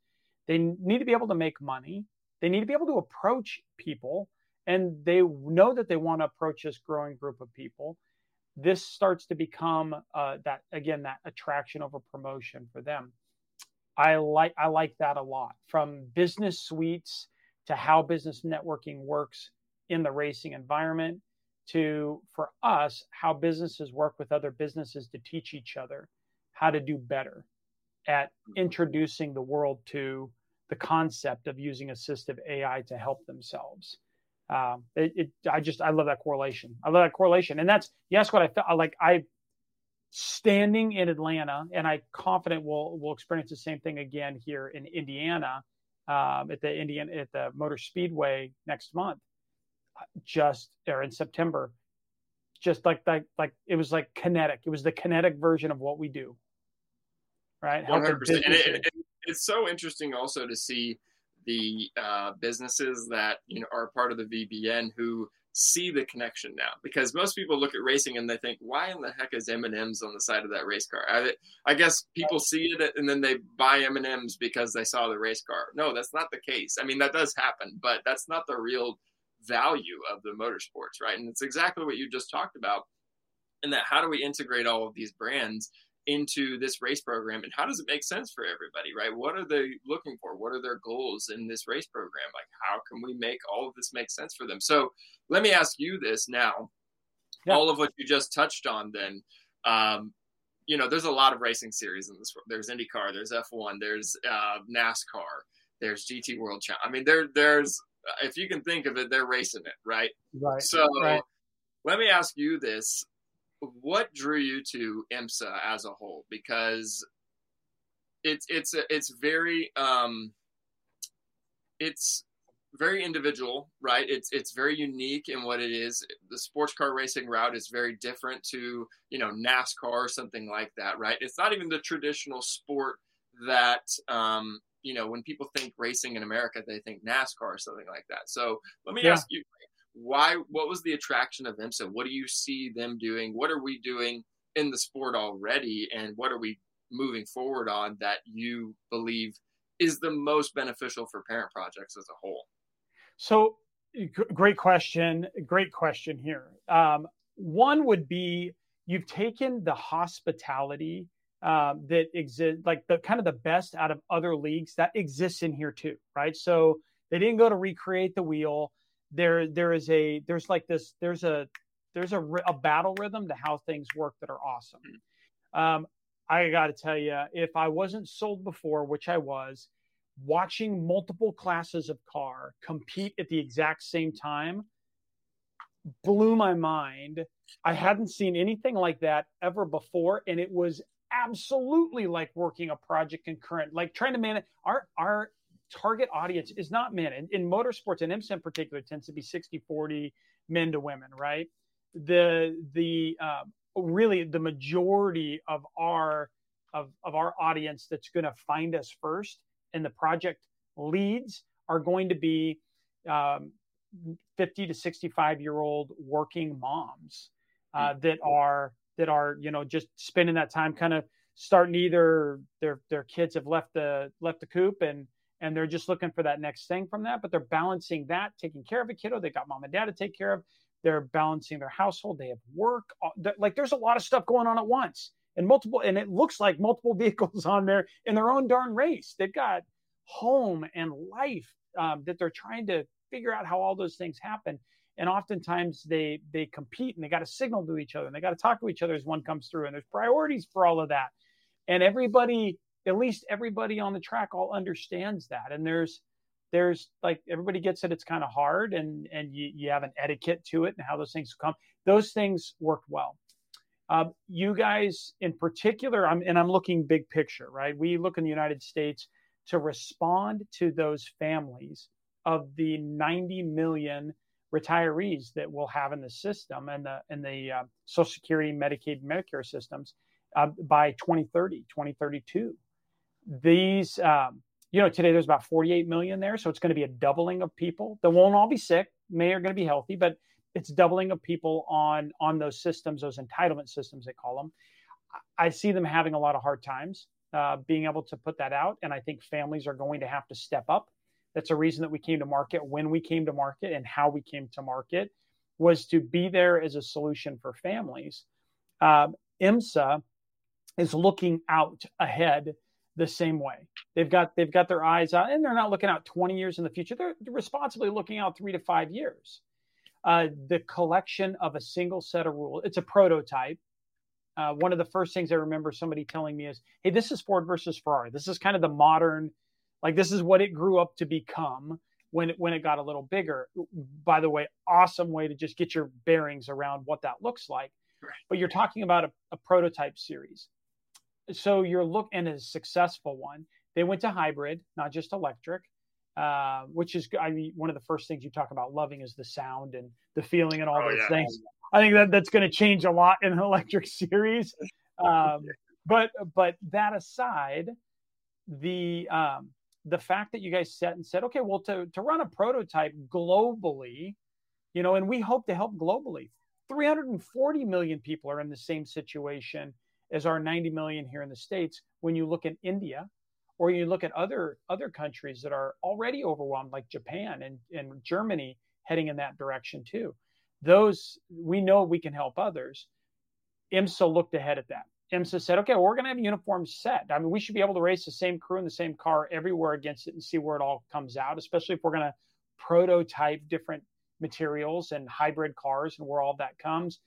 They need to be able to make money. They need to be able to approach people, and they know that they want to approach this growing group of people. This starts to become uh, that again that attraction over promotion for them. I like I like that a lot. From business suites to how business networking works in the racing environment to for us how businesses work with other businesses to teach each other how to do better at mm-hmm. introducing the world to the concept of using assistive AI to help themselves. Um, it, it, I just, I love that correlation. I love that correlation. And that's, yes, what I felt like I standing in Atlanta, and I confident we'll, we'll experience the same thing again here in Indiana, um, at the Indian, at the Motor Speedway next month, just, or in September, just like, like, like it was like kinetic. It was the kinetic version of what we do. Right. 100%. And it, it, it's so interesting also to see, the uh, businesses that you know are part of the VBN who see the connection now because most people look at racing and they think why in the heck is m&ms on the side of that race car I, I guess people see it and then they buy m&ms because they saw the race car no that's not the case i mean that does happen but that's not the real value of the motorsports right? And it's exactly what you just talked about and that how do we integrate all of these brands into this race program? And how does it make sense for everybody right? What are they looking for? What are their goals in this race program? Like how can we make all of this make sense for them? So let me ask you this now. Yeah. all of what you just touched on then um, you know there's a lot of racing series in this world. There's indycar there's f1 there's uh, nascar there's gt world champ i mean there there's if you can think of it they're racing it right right so right. let me ask you this what drew you to IMSA as a whole? Because it's it's it's very um, it's very individual, right? It's it's very unique in what it is. The sports car racing route is very different to you know NASCAR or something like that, right? It's not even the traditional sport that um, you know when people think racing in America, they think NASCAR or something like that. So let me yeah. ask you, why what was the attraction of IMSA? What do you see them doing? What are we doing in the sport already and what are we moving forward on that you believe is the most beneficial for parent projects as a whole? So great question. Great question here. Um, one would be you've taken the hospitality um, that exist, like the kind of the best out of other leagues that exists in here too, right? So they didn't go to recreate the wheel there there is a there's like this there's a there's a, a battle rhythm to how things work that are awesome. Um, I got to tell you, if I wasn't sold before, which I was, watching multiple classes of car compete at the exact same time blew my mind. I hadn't seen anything like that ever before, and it was absolutely like working a project concurrent, like trying to manage our our target audience is not men. In, in motorsports, and IMSA in particular tends to be 60 40 men to women, right? The, the, uh, really the majority of our, of, of our audience that's going to find us first and the project leads are going to be um, 50 to 65 year old working moms uh, hmm. that are that are you know just spending that time kind of starting either their their kids have left the left the coop and and they're just looking for that next thing from that. But they're balancing that, taking care of a kiddo. They got mom and dad to take care of. They're balancing their household. They have work. Like there's a lot of stuff going on at once, and multiple. And it looks like multiple vehicles on there in their own darn race. They've got home and life um, that they're trying to figure out how all those things happen. And oftentimes they they compete and they got to signal to each other and they got to talk to each other as one comes through. And there's priorities for all of that. And everybody at least everybody on the track all understands that. And there's there's like everybody gets it. It's kind of hard, and and you, you have an etiquette to it and how those things come. Those things worked well. Um, you guys in particular, I'm, and I'm looking big picture, right? We look in the United States to respond to those families of the 90 million retirees that we'll have in the system and the and the uh, Social Security, Medicaid, Medicare systems uh, by 2030, 2032 these um, you know today there's about 48 million there so it's going to be a doubling of people. That won't all be sick may are going to be healthy but it's doubling of people on on those systems those entitlement systems they call them. I see them having a lot of hard times uh, being able to put that out and i think families are going to have to step up that's a reason that we came to market when we came to market and how we came to market was to be there as a solution for families um, imsa is looking out ahead the same way. They've got they've got their eyes out, and they're not looking out 20 years in the future. They're responsibly looking out three to five years. Uh, the collection of a single set of rules. It's a prototype. Uh, one of the first things I remember somebody telling me is, "Hey, this is Ford versus Ferrari. This is kind of the modern Like this is what it grew up to become when it, when it got a little bigger. By the way, awesome way to just get your bearings around what that looks like. Right. But you're talking about a, a prototype series. So you're looking at a successful one. They went to hybrid, not just electric, uh, which is I mean one of the first things you talk about loving is the sound and the feeling and all oh, those yeah. things. I think that that's going to change a lot in an electric series. Um, but but that aside, the um, the fact that you guys set and said, okay, well, to to run a prototype globally, you know, and we hope to help globally. 340 million people are in the same situation as our 90 million here in the states. When you look at India, or you look at other other countries that are already overwhelmed, like Japan and, and Germany, heading in that direction too. Those we know we can help others. IMSA looked ahead at that. IMSA said, okay, well, we're going to have a uniform set. I mean, we should be able to race the same crew in the same car everywhere against it and see where it all comes out, especially if we're going to prototype different materials and hybrid cars and where all that comes.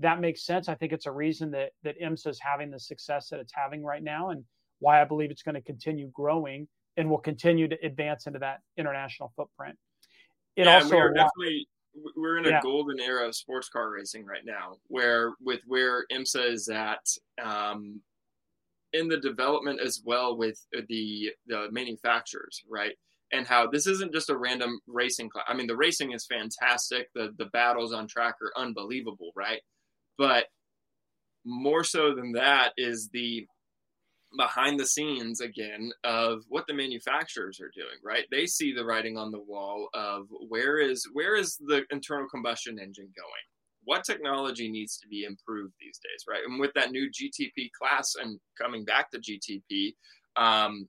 That makes sense. I think it's a reason that that IMSA is having the success that it's having right now, and why I believe it's going to continue growing and will continue to advance into that international footprint. It yeah, also we are definitely we're in a yeah. golden era of sports car racing right now, where with where IMSA is at um, in the development as well with the the manufacturers, right? And how this isn't just a random racing class. I mean, the racing is fantastic. The the battles on track are unbelievable, right? But more so than that is the behind the scenes again of what the manufacturers are doing right? They see the writing on the wall of where is where is the internal combustion engine going? What technology needs to be improved these days right? And with that new gtp class and coming back to gtp um,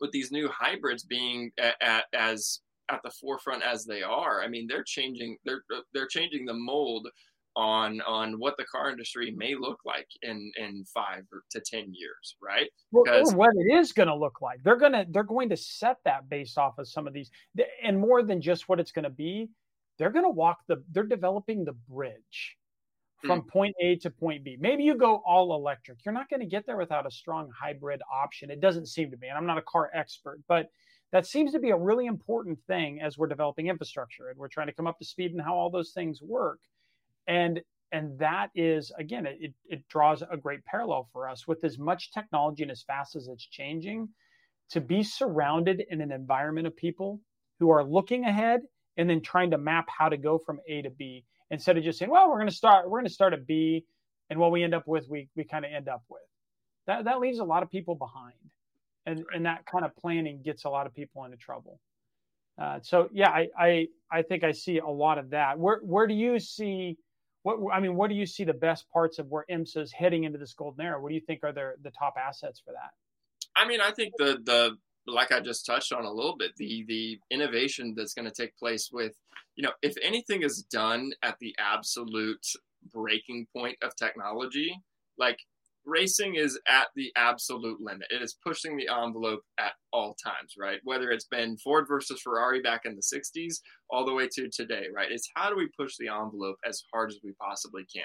with these new hybrids being at, at, as at the forefront as they are i mean they're changing they're they're changing the mold on on what the car industry may look like in in five to ten years right? Because well, what it is going to look like. They're to they're going to set that based off of some of these and more than just what it's going to be they're going to walk the they're developing the bridge from mm. point a to point b. Maybe you go all electric. You're not going to get there without a strong hybrid option. It doesn't seem to be and i'm not a car expert but that seems to be a really important thing as we're developing infrastructure and we're trying to come up to speed and how all those things work and and that is again it, it draws a great parallel for us. With as much technology and as fast as it's changing to be surrounded in an environment of people who are looking ahead and then trying to map how to go from a to b instead of just saying well we're going to start we're going to start at b and what we end up with we, we kind of end up with. That that leaves a lot of people behind and right. and that kind of planning gets a lot of people into trouble. Uh, so yeah I, I i think i see a lot of that. Where where do you see what I mean, what do you see the best parts of where IMSA is heading into this golden era? What do you think are their the top assets for that? I mean, I think the the like I just touched on a little bit, the the innovation that's going to take place with, you know, if anything is done at the absolute breaking point of technology, like racing is at the absolute limit. It is pushing the envelope at all times, right? Whether it's been Ford versus Ferrari back in the 60s all the way to today, right? It's how do we push the envelope as hard as we possibly can?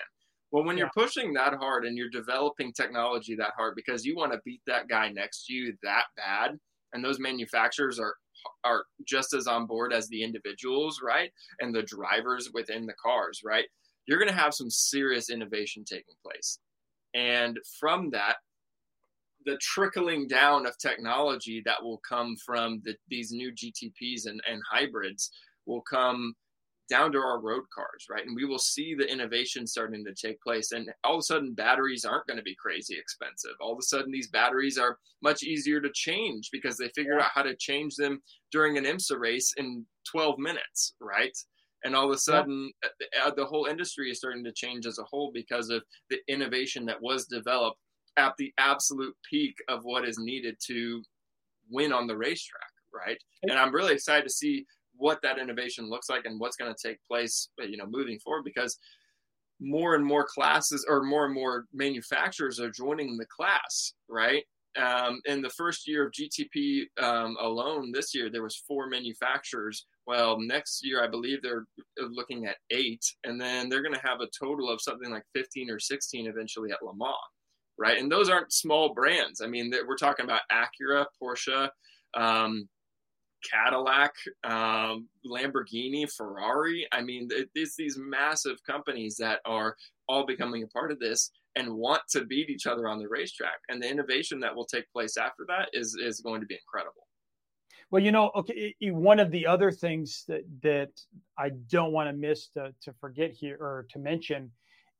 Well, when you're pushing that hard and you're developing technology that hard because you want to beat that guy next to you that bad, and those manufacturers are are just as on board as the individuals, right? And the drivers within the cars, right? You're going to have some serious innovation taking place. And from that, the trickling down of technology that will come from the, these new GTPs and, and hybrids will come down to our road cars, right? And we will see the innovation starting to take place. And all of a sudden, batteries aren't going to be crazy expensive. All of a sudden, these batteries are much easier to change because they figured out how to change them during an IMSA race in 12 minutes, right? And all of a sudden yeah. Uh, the whole industry is starting to change as a whole because of the innovation that was developed at the absolute peak of what is needed to win on the racetrack right and i'm really excited to see what that innovation looks like and what's going to take place uh, you know moving forward because more and more classes or more and more manufacturers are joining the class right um, in the first year of GTP um, alone, this year there was four manufacturers. Well, next year I believe they're looking at eight, and then they're going to have a total of something like 15 or 16 eventually at Le Mans, right? And those aren't small brands. I mean, we're talking about Acura, Porsche, Um, Cadillac, um, Lamborghini, Ferrari. I mean, it's these massive companies that are all becoming a part of this and want to beat each other on the racetrack. And the innovation that will take place after that is is going to be incredible. Well, you know, okay, one of the other things that that I don't want to miss to, to forget here or to mention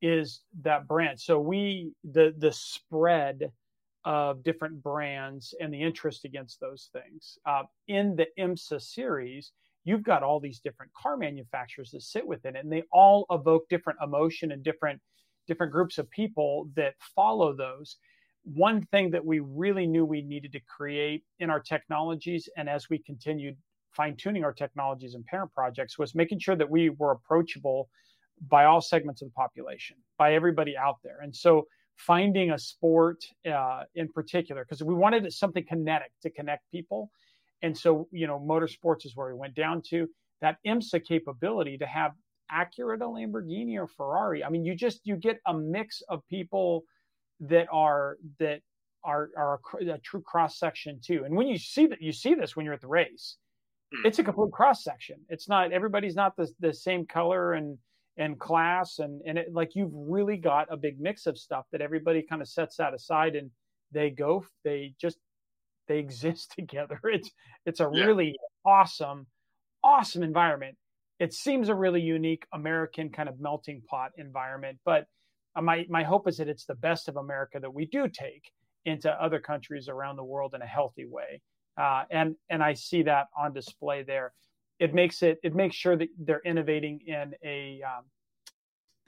is that brand. So we the the spread of different brands and the interest against those things. Uh, in the IMSA series, you've got all these different car manufacturers that sit within it, and they all evoke different emotion and different different groups of people that follow those. One thing that we really knew we needed to create in our technologies, and as we continued fine tuning our technologies and parent projects, was making sure that we were approachable by all segments of the population, by everybody out there. And so finding a sport uh, in particular because we wanted something kinetic to connect people and so you know motorsports is where we went down to that imsa capability to have Acura a lamborghini or ferrari i mean you just you get a mix of people that are that are are a, a true cross section too and when you see that you see this when you're at the race hmm. it's a complete cross section it's not everybody's not the, the same color and and class and and it, like you've really got a big mix of stuff that everybody kind of sets that aside and they go they just they exist together it's it's a yeah. really awesome awesome environment it seems a really unique american kind of melting pot environment but my my hope is that it's the best of america that we do take into other countries around the world in a healthy way uh, and and i see that on display there it makes it it makes sure that they're innovating in a um,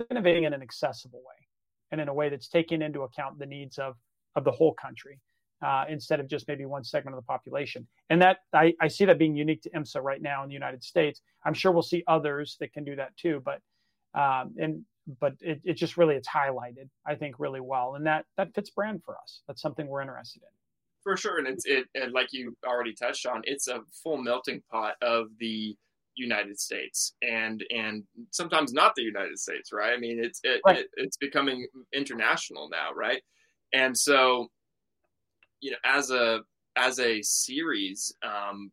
innovating in an accessible way and in a way that's taking into account the needs of of the whole country uh, instead of just maybe one segment of the population. And that I, I see that being unique to IMSA right now in the United States. I'm sure we'll see others that can do that too, but um, and but it, it just really it's highlighted I think really well, and that that fits brand for us. That's something we're interested in for sure and it's it and like you already touched on it's a full melting pot of the united states and and sometimes not the united states right i mean it's it, right. it, it's becoming international now right and so you know as a as a series um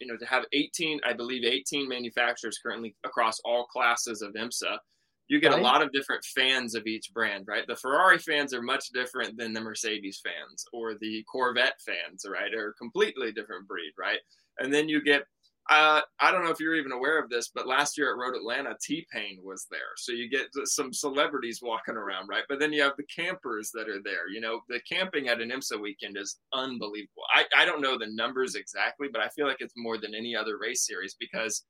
you know to have 18 i believe 18 manufacturers currently across all classes of imsa you get right. a lot of different fans of each brand, right? The Ferrari fans are much different than the Mercedes fans or the Corvette fans, right? Are completely different breed, right? And then you get uh, I don't know if you're even aware of this, but last year at Road Atlanta, T Pain was there. So you get some celebrities walking around, right? But then you have the campers that are there. You know, the camping at an IMSA weekend is unbelievable. I, I don't know the numbers exactly, but I feel like it's more than any other race series because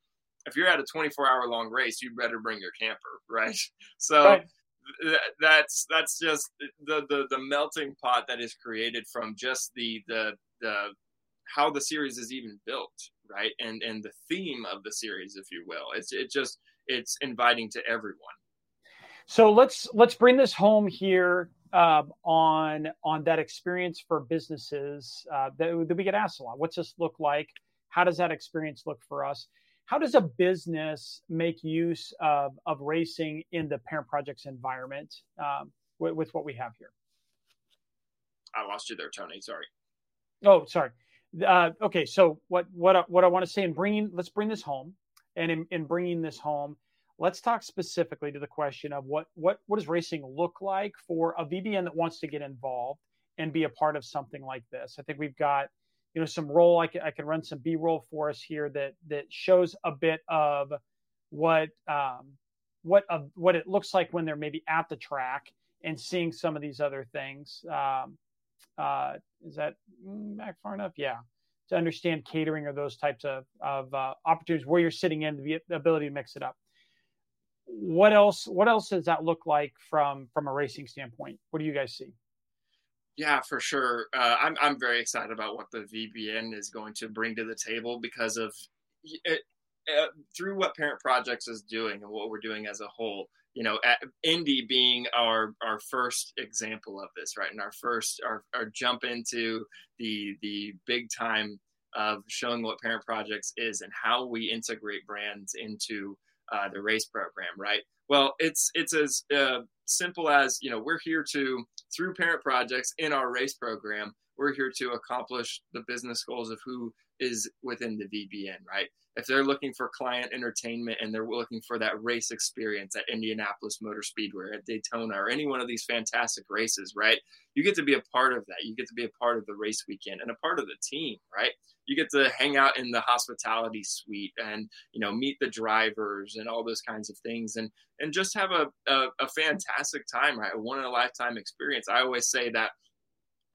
if you're at a 24 hour long race, you better bring your camper, right? So right. Th- that's that's just the, the the melting pot that is created from just the the the how the series is even built, right? And and the theme of the series, if you will, it's it just it's inviting to everyone. So let's let's bring this home here um, on on that experience for businesses uh, that, that we get asked a lot. What's this look like? How does that experience look for us? How does a business make use of, of racing in the parent projects environment um, with, with, what we have here? I lost you there, Tony. Sorry. Oh, sorry. Uh, okay, so what what what I want to say in bringing let's bring this home, and in, in bringing this home, let's talk specifically to the question of what what what does racing look like for a VBN that wants to get involved and be a part of something like this. I think we've got you know some roll I can, I can run some b-roll for us here that that shows a bit of what um, what uh, what it looks like when they're maybe at the track and seeing some of these other things. Um, uh, is that mm, back far enough? Yeah. To understand catering or those types of, of uh, opportunities where you're sitting in the ability to mix it up. What else what else does that look like from from a racing standpoint? What do you guys see yeah, for sure. Uh, I'm I'm very excited about what the VBN is going to bring to the table because of it, uh, through what Parent Projects is doing and what we're doing as a whole. You know, Indy being our our first example of this, right, and our first our, our jump into the the big time of showing what Parent Projects is and how we integrate brands into uh, the race program, right? Well, it's it's as uh, simple as you know we're here to through parent projects in our race program we're here to accomplish the business goals of who is within the VBN, right? If they're looking for client entertainment and they're looking for that race experience at Indianapolis Motor Speedway, at Daytona, or any one of these fantastic races, right? You get to be a part of that. You get to be a part of the race weekend and a part of the team, right? You get to hang out in the hospitality suite and you know meet the drivers and all those kinds of things and and just have a, a, a fantastic time, right? A one in a lifetime experience. I always say that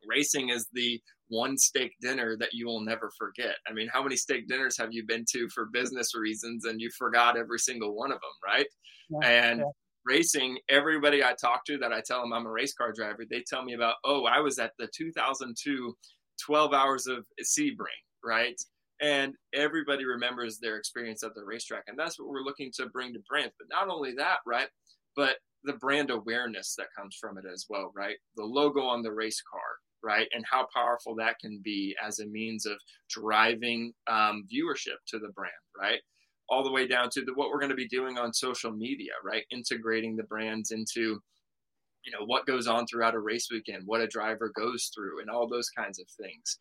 racing is the one steak dinner that you will never forget. I mean, how many steak dinners have you been to for business reasons and you forgot every single one of them, right? Yeah, and yeah. racing, everybody I talk to that I tell them I'm a race car driver, they tell me about, oh, I was at the 2002 12 hours of Sebring, right? And everybody remembers their experience at the racetrack. And that's what we're looking to bring to brands. But not only that, right? But the brand awareness that comes from it as well, right? The logo on the race car, right? And how powerful that can be as a means of driving um, viewership to the brand, right? All the way down to the, what we're going to be doing on social media, right? Integrating the brands into, you know, what goes on throughout a race weekend, what a driver goes through, and all those kinds of things.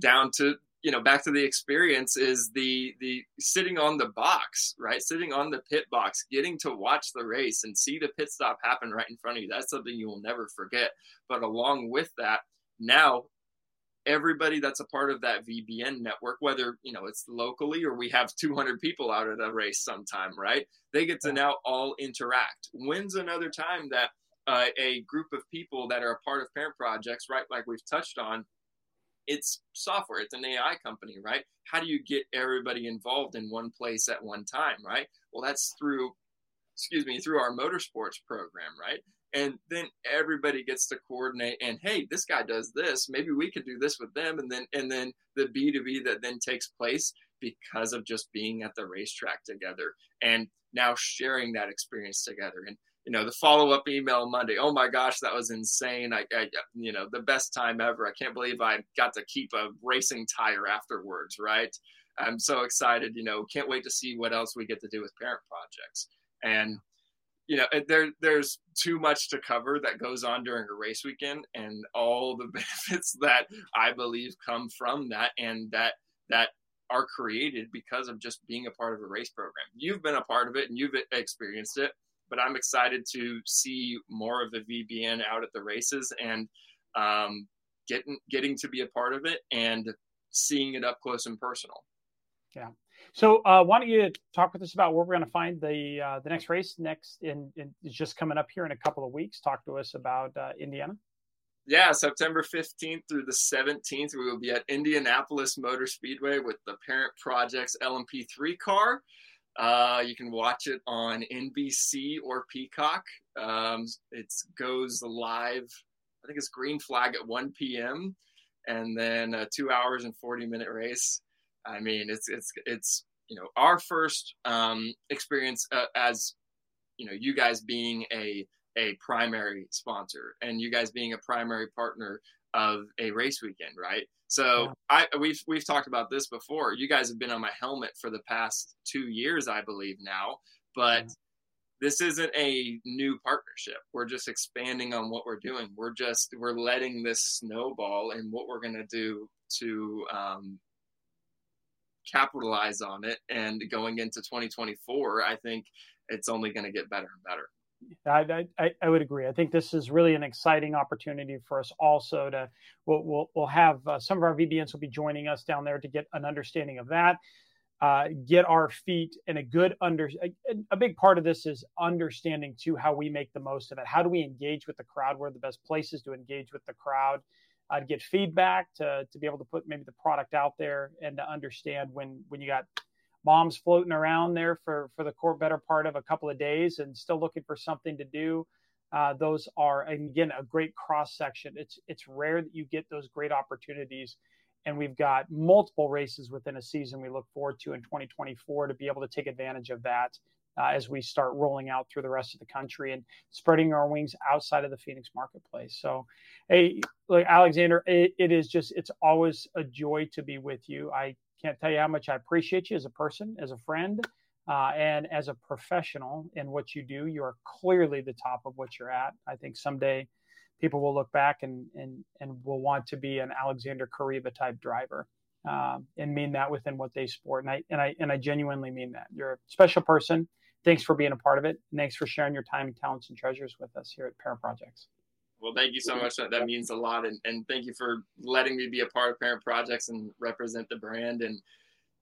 Down to you know back to the experience is the the sitting on the box right sitting on the pit box getting to watch the race and see the pit stop happen right in front of you that's something you will never forget but along with that now everybody that's a part of that VBN network, whether you know it's locally or we have 200 people out at a race sometime, right? They get to now all interact. When's another time that uh, a group of people that are a part of parent projects, right, like we've touched on, it's software, it's an AI company, right? How do you get everybody involved in one place at one time, right? Well, that's through, excuse me, through our motorsports program, right? And then everybody gets to coordinate and hey this guy does this. Maybe we could do this with them. And then and then the b2b that then takes place because of just being at the racetrack together and now sharing that experience together. And you know the follow-up email monday oh my gosh that was insane. I, I you know the best time ever. I can't believe i got to keep a racing tire afterwards right? I'm so excited you know can't wait to see what else we get to do with parent projects. And you know there there's too much to cover that goes on during a race weekend and all the benefits that i believe come from that and that that are created because of just being a part of a race program. You've been a part of it and you've experienced it but i'm excited to see more of the vbn out at the races and um, getting getting to be a part of it and seeing it up close and personal. Yeah so, uh, why don't you talk with us about where we're going to find the uh, the next race next in, in just coming up here in a couple of weeks? Talk to us about uh, Indiana. Yeah, September 15th through the 17th, we will be at Indianapolis Motor Speedway with the Parent Projects LMP3 car. Uh, you can watch it on NBC or Peacock. Um, it goes live, I think it's green flag at 1 p.m. and then a two hours and 40 minute race. I mean, it's it's it's you know our first um, experience uh, as you know you guys being a a primary sponsor and you guys being a primary partner of a race weekend, right? So yeah. I we've we've talked about this before. You guys have been on my helmet for the past two years, I believe now, but. Yeah. This isn't a new partnership. We're just expanding on what we're doing. We're just we're letting this snowball and what we're going to do to um, capitalize on it. And going into 2024, I think it's only going to get better and better. I, I, I, would agree. I think this is really an exciting opportunity for us also to, we'll, we'll, we'll have uh, some of our VBNs will be joining us down there to get an understanding of that, uh, get our feet in a good under, a, a, big part of this is understanding too, how we make the most of it. How do we engage with the crowd? Where the best places to engage with the crowd? To get feedback, to to be able to put maybe the product out there, and to understand when when you got moms floating around there for for the core better part of a couple of days and still looking for something to do. Uh, those are again a great cross section. It's it's rare that you get those great opportunities, and we've got multiple races within a season we look forward to in 2024 to be able to take advantage of that uh, as we start rolling out through the rest of the country and spreading our wings outside of the Phoenix marketplace. So, hey, look, Alexander, it, it is just, it's always a joy to be with you. I can't tell you how much I appreciate you as a person, as a friend, uh, and as a professional in what you do. You are clearly the top of what you're at. I think someday people will look back and and and will want to be an Alexander Koreiba type driver. Um, and mean that within what they sport. And I and I and I genuinely mean that. You're a special person. Thanks for being a part of it. thanks for sharing your time, talents, and treasures with us here at Parent Projects. Well, thank you so much. That, that means a lot. And, and thank you for letting me be a part of Parent Projects and represent the brand. And,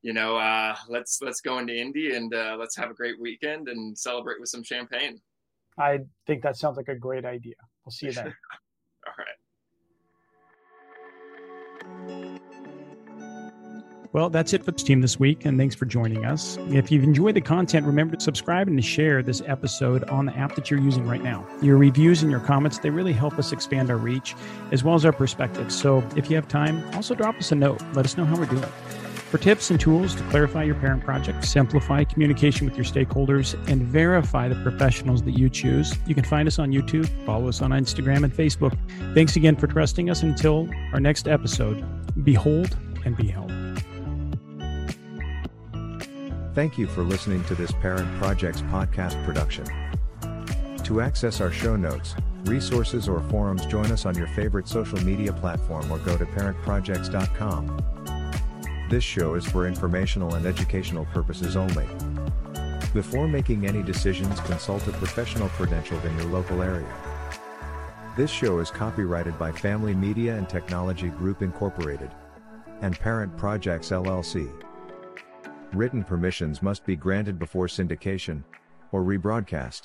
you know, uh, let's let's go into Indy and uh, let's have a great weekend and celebrate with some champagne. I think that sounds like a great idea. We'll see you there. Well, that's it for the team this week, and thanks for joining us. If you've enjoyed the content, remember to subscribe and to share this episode on the app that you're using right now. Your reviews and your comments, they really help us expand our reach as well as our perspective. So if you have time, also drop us a note. Let us know how we're doing. For tips and tools to clarify your parent project, simplify communication with your stakeholders, and verify the professionals that you choose, you can find us on YouTube, follow us on Instagram and Facebook. Thanks again for trusting us. Until our next episode, behold and be held. Thank you for listening to this Parent Projects podcast production. To access our show notes, resources, or forums, join us on your favorite social media platform or go to parentprojects.com. This show is for informational and educational purposes only. Before making any decisions, consult a professional credentialed in your local area. This show is copyrighted by Family Media and Technology Group Incorporated and Parent Projects LLC. Written permissions must be granted before syndication or rebroadcast.